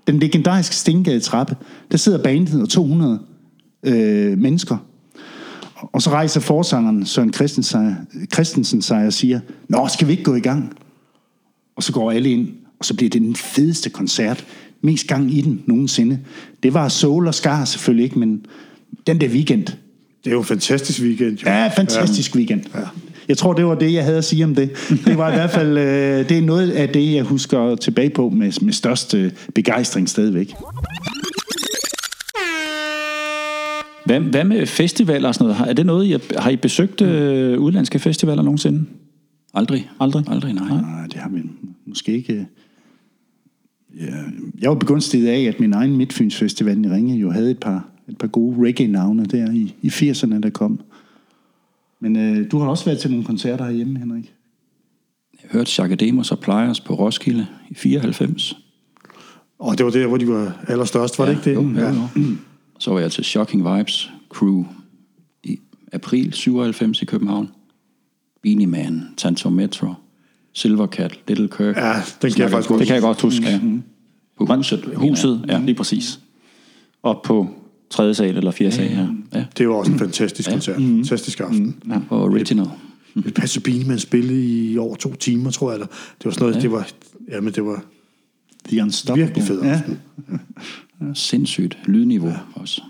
den legendariske Stengade trappe, der sidder bandet og 200 øh, mennesker. Og så rejser forsangeren Søren Christensen, Christensen sig og siger, Nå, skal vi ikke gå i gang? Og så går alle ind, og så bliver det den fedeste koncert. Mest gang i den nogensinde. Det var Soul og Skar selvfølgelig ikke, men den der weekend. Det er jo en fantastisk weekend. Jo. Ja, fantastisk weekend. Jeg tror, det var det, jeg havde at sige om det. Det var i hvert fald øh, det er noget af det, jeg husker tilbage på med, med størst øh, begejstring stadigvæk. Hvad, hvad med festivaler og sådan noget? Har- Er det noget, I har, har I besøgt øh, udlandske festivaler nogensinde? Aldrig. Aldrig? Aldrig, nej. Nej, det har vi måske ikke. Ja, jeg var begunstiget af, at min egen Midtfyns Festival i Ringe jo havde et par, et par gode reggae-navne der i, i 80'erne, der kom. Men øh, du har også været til nogle koncerter herhjemme, Henrik. Jeg hørte Chaka Demos og Pliers på Roskilde i 94. Og det var der, hvor de var allerstørst, var det ikke det? Jo, jo, jo. Så var jeg til Shocking Vibes Crew i april 97 i København. Beanie Man, Tanto Metro, Silvercat, Little Kirk. Ja, den kan jeg faktisk godt Det kan jeg godt huske. Ja. På huset. Huset, ja, lige præcis. Op på tredje sal eller fjerde sal, ja. Ja, Det var også en fantastisk koncert. Fantastisk aften. ja. og Original. Et Patsy Beanie spillede i over to timer, tror jeg. Eller. Det var sådan noget, det var, ja, men det var The Unstoppable. virkelig fed Ja. Sindssygt lydniveau ja. også.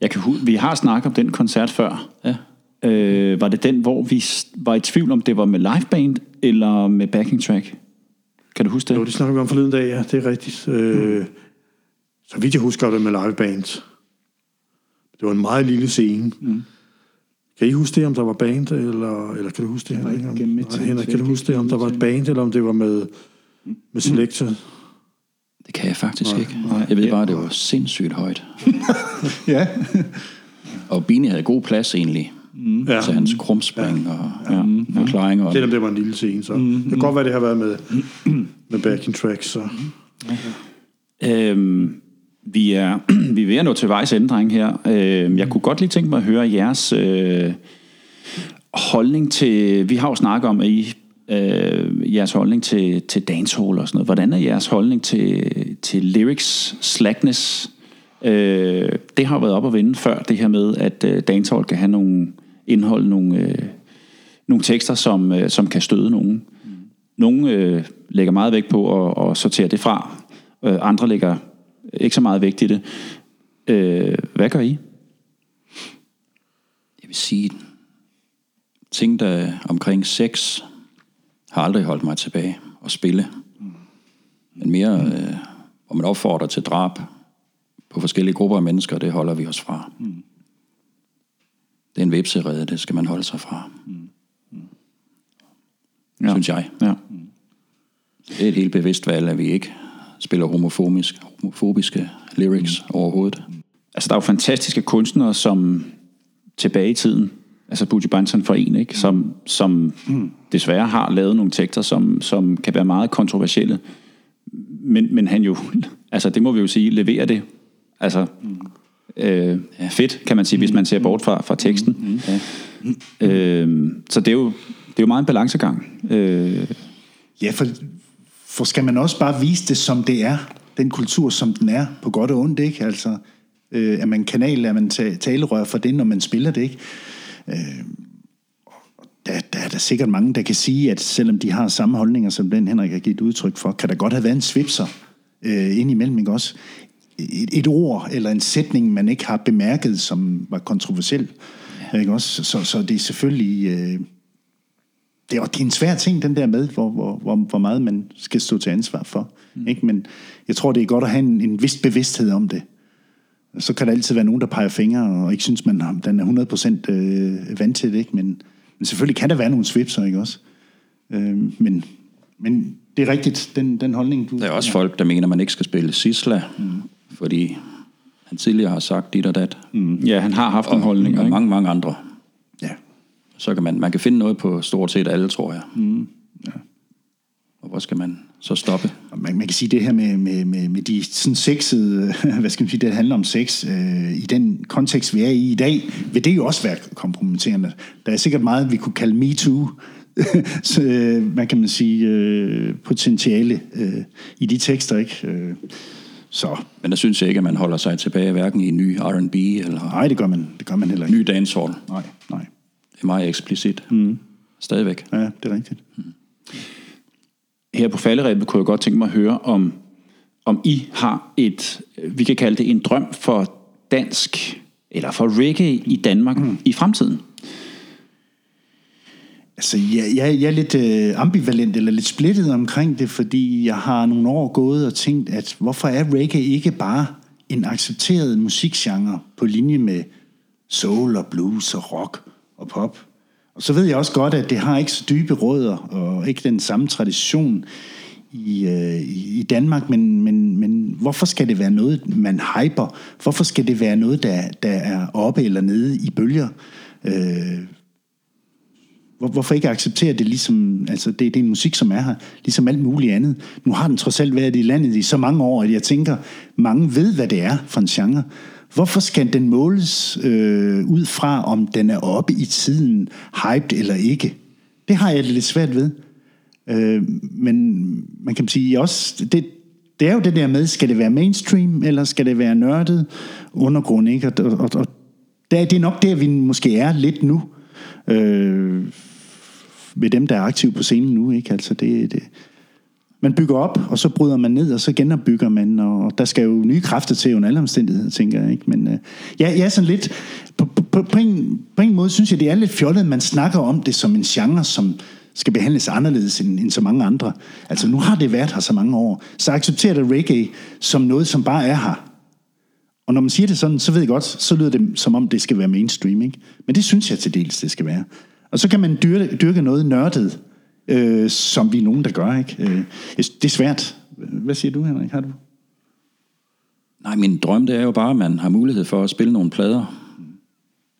Jeg kan, vi har snakket om den koncert før. Ja. Øh, var det den, hvor vi var i tvivl om, det var med liveband eller med backing track? Kan du huske det? Jo, det snakker vi om forleden dag, ja, det er rigtigt. Øh, så vidt jeg husker, var det med live band. Det var en meget lille scene. Mm. Kan I huske det, om der var band, eller, eller kan du huske det? Henrik? med Nej, Henrik, kan du huske det, om der var et band, eller om det var med, med Selector? Det kan jeg faktisk ikke. Jeg ved bare, at det var sindssygt højt. [laughs] Ja. Og Beanie havde god plads egentlig. Mm. Ja. Altså hans krumspring og ja. forklaringer. Og, Selvom det var en lille scene, så. Mm. Det kan godt være, det har været med, med backing tracks, så. Øhm, vi, er, [clears throat] vi er ved at nå til vejs ende, dreng her. Øhm, jeg kunne godt lige tænke mig at høre jeres øh, holdning til... Vi har jo snakket om, at I, øh, jeres holdning til, til dancehall og sådan noget. Hvordan er jeres holdning til, til lyrics, slackness? Øh, det har været op at vende før, det her med, at øh, dancehall kan have nogle indhold, nogle, øh, nogle tekster, som, øh, som kan støde nogen. Nogle øh, lægger meget vægt på at, at sortere det fra. Øh, andre lægger ikke så meget vægt i det. Øh, hvad gør I? Jeg vil sige, ting der omkring sex har aldrig holdt mig tilbage at spille. Men mere, øh, hvor man opfordrer til drab på forskellige grupper af mennesker, det holder vi os fra. Det er en vipserede, det skal man holde sig fra. Ja. Synes jeg. Ja. Det er et helt bevidst valg, at vi ikke spiller homofobisk, homofobiske lyrics overhovedet. Altså, der er jo fantastiske kunstnere, som tilbage i tiden, altså Buju Banton for en, ikke? som, som desværre har lavet nogle tekster, som, som kan være meget kontroversielle. Men, men han jo, [laughs] altså det må vi jo sige, leverer det. Altså, øh, fedt, kan man sige, hvis man ser bort fra, fra teksten. Øh, så det er, jo, det er jo meget en balancegang. Øh, Ja, for, for skal man også bare vise det, som det er, den kultur, som den er, på godt og ondt, ikke? Altså, øh, er man kanal, er man ta- talerør for det, når man spiller det, ikke? Øh, der, der er der sikkert mange, der kan sige, at selvom de har samme holdninger, som den Henrik har givet udtryk for, kan der godt have været en svipser øh, ind imellem, ikke også? Et, et ord eller en sætning, man ikke har bemærket, som var kontroversiel, ja. ikke også? Så, så det er selvfølgelig... Øh, det er, det er en svær ting, den der med, hvor, hvor, hvor, hvor meget man skal stå til ansvar for. Mm. Ikke? Men jeg tror, det er godt at have en, en vis bevidsthed om det. Så kan der altid være nogen, der peger fingre, og ikke synes, man har- den er 100% øh, vant til det. Ikke? Men, men selvfølgelig kan der være nogle svipser, ikke også? Øh, men, men det er rigtigt, den, den holdning, du... Der er også folk, der mener, man ikke skal spille Sisla, mm. fordi han tidligere har sagt dit og dat. Mm. ja, han har haft nogle holdninger. Og Ikke? mange, mange andre. Ja. Så kan man, man kan finde noget på stort set alle, tror jeg. Mm. Ja. Og hvor skal man så stoppe? Man, man kan sige det her med, med, med, med de sådan sexede, [laughs] hvad skal man sige, det handler om sex, øh, i den kontekst, vi er i i dag, vil det jo også være kompromitterende. Der er sikkert meget, vi kunne kalde MeToo, [laughs] så, øh, hvad kan man sige, øh, potentiale øh, i de tekster, ikke? Øh, så Men der synes jeg ikke, at man holder sig tilbage, hverken i ny R&B eller nej, det gør man, det gør man heller ikke. ny dancehall. Nej, nej. Det er meget eksplicit. Mm. Stadigvæk. Ja, det er rigtigt. Her på falderæbet kunne jeg godt tænke mig at høre, om, om I har et, vi kan kalde det en drøm for dansk, eller for reggae i Danmark mm. i fremtiden. Altså, jeg, jeg, jeg er lidt øh, ambivalent eller lidt splittet omkring det, fordi jeg har nogle år gået og tænkt, at hvorfor er reggae ikke bare en accepteret musikgenre på linje med soul og blues og rock og pop? Så ved jeg også godt, at det har ikke så dybe rødder og ikke den samme tradition i, øh, i i Danmark, men, men, men hvorfor skal det være noget, man hyper? Hvorfor skal det være noget, der, der er oppe eller nede i bølger? Øh, hvor, hvorfor ikke acceptere det ligesom, altså det, det er en musik, som er her, ligesom alt muligt andet. Nu har den trods alt været i landet i så mange år, at jeg tænker, mange ved, hvad det er for en genre. Hvorfor skal den måles øh, ud fra, om den er oppe i tiden, hyped eller ikke? Det har jeg lidt svært ved. Øh, men man kan sige også, det, det er jo det der med, skal det være mainstream, eller skal det være nørdet undergrund, ikke? Og, og, og der, det er nok der, vi måske er lidt nu, øh, med dem, der er aktive på scenen nu, ikke? Altså det, det, man bygger op, og så bryder man ned, og så genopbygger man, og der skal jo nye kræfter til under alle omstændigheder, tænker jeg. Ikke? Men øh, ja, ja, sådan lidt, på, på, på, på, en, på en måde synes jeg, det er lidt fjollet, at man snakker om det som en genre, som skal behandles anderledes end, end så mange andre. Altså nu har det været her så mange år, så accepterer det reggae som noget, som bare er her. Og når man siger det sådan, så ved jeg godt, så lyder det som om, det skal være mainstream. Ikke? Men det synes jeg til dels, det skal være. Og så kan man dyrke, dyrke noget nørdet, øh, som vi er nogen, der gør. Ikke? Øh, det er svært. Hvad siger du, Henrik? Har du? Nej, min drøm det er jo bare, at man har mulighed for at spille nogle plader.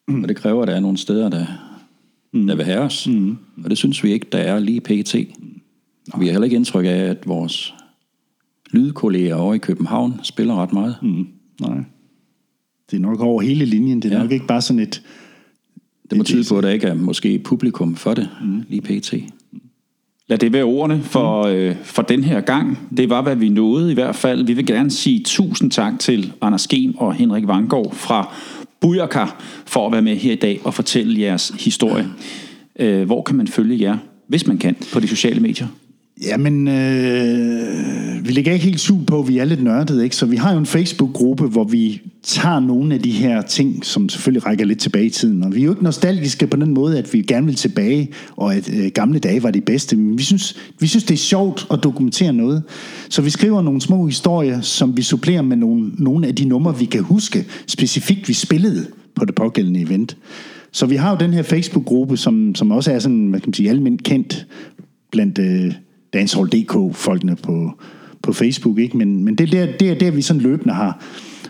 Mm. Og det kræver, at der er nogle steder, der, mm. der vil have os. Mm. Og det synes vi ikke, der er lige pt. Og vi har heller ikke indtryk af, at vores lydkolleger over i København spiller ret meget. Mm. Nej. Det er nok over hele linjen. Det er ja. Nok ikke bare sådan et... Det må tyde på, at der ikke er måske publikum for det mm. lige pt. Lad det være ordene for, øh, for den her gang. Det var, hvad vi nåede i hvert fald. Vi vil gerne sige tusind tak til Anders Skem og Henrik Vangård fra Bujaka for at være med her i dag og fortælle jeres historie. Øh, hvor kan man følge jer, hvis man kan, på de sociale medier? Jamen, øh, vi ligger ikke helt sug på, at vi er lidt nørdede, ikke? Så vi har jo en Facebook-gruppe, hvor vi tager nogle af de her ting, som selvfølgelig rækker lidt tilbage i tiden. Og vi er jo ikke nostalgiske på den måde, at vi gerne vil tilbage, og at øh, gamle dage var de bedste. Men vi synes, vi synes, det er sjovt at dokumentere noget. Så vi skriver nogle små historier, som vi supplerer med nogle, nogle af de numre, vi kan huske, specifikt vi spillede på det pågældende event. Så vi har jo den her Facebook-gruppe, som, som også er sådan, hvad kan man sige, almindeligt kendt blandt øh, Dancehall.dk-folkene på, på Facebook, ikke? Men, men det, er der, det er der, vi sådan løbende har,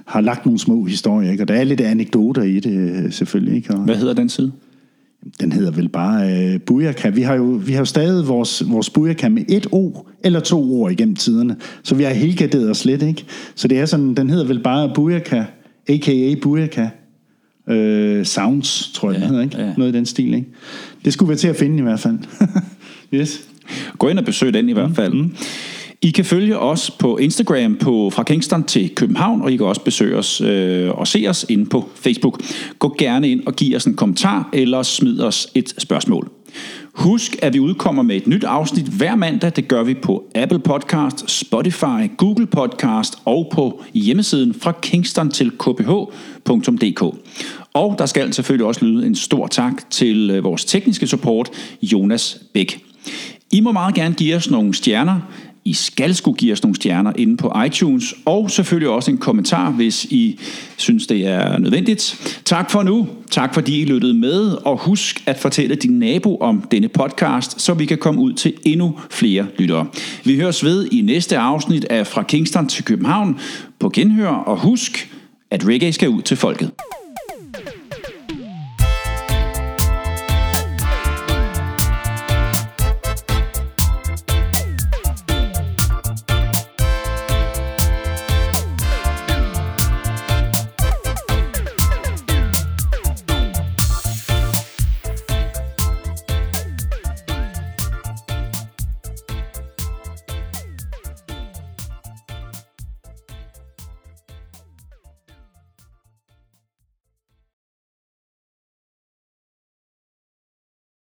har lagt nogle små historier, ikke? Og der er lidt anekdoter i det, øh, selvfølgelig, ikke? Og Hvad hedder den side? den hedder vel bare øh, Bujaka. Vi har jo vi har jo stadig vores, vores Bujaka med et O eller to ord igennem tiderne, så vi har helgarderet os lidt, ikke? Så det er sådan, den hedder vel bare Bujaka, a.k.a. Bujaka øh, Sounds, tror jeg, ja, den hedder, ikke? ja. Noget i den stil, ikke? Det skulle være til at finde i hvert fald. [laughs] yes. Gå ind og besøg den i hvert fald. Mm. I kan følge os på Instagram på fra Kingston til København, og I kan også besøge os øh, og se os inde på Facebook. Gå gerne ind og giv os en kommentar, eller smid os et spørgsmål. Husk, at vi udkommer med et nyt afsnit hver mandag. Det gør vi på Apple Podcast, Spotify, Google Podcast og på hjemmesiden fra kingston til kph.dk. Og der skal selvfølgelig også lyde en stor tak til øh, vores tekniske support, Jonas Bæk. I må meget gerne give os nogle stjerner. I skal skulle give os nogle stjerner inde på iTunes, og selvfølgelig også en kommentar, hvis I synes, det er nødvendigt. Tak for nu. Tak fordi I lyttede med, og husk at fortælle din nabo om denne podcast, så vi kan komme ud til endnu flere lyttere. Vi høres ved i næste afsnit af Fra Kingston til København på genhør, og husk, at reggae skal ud til folket.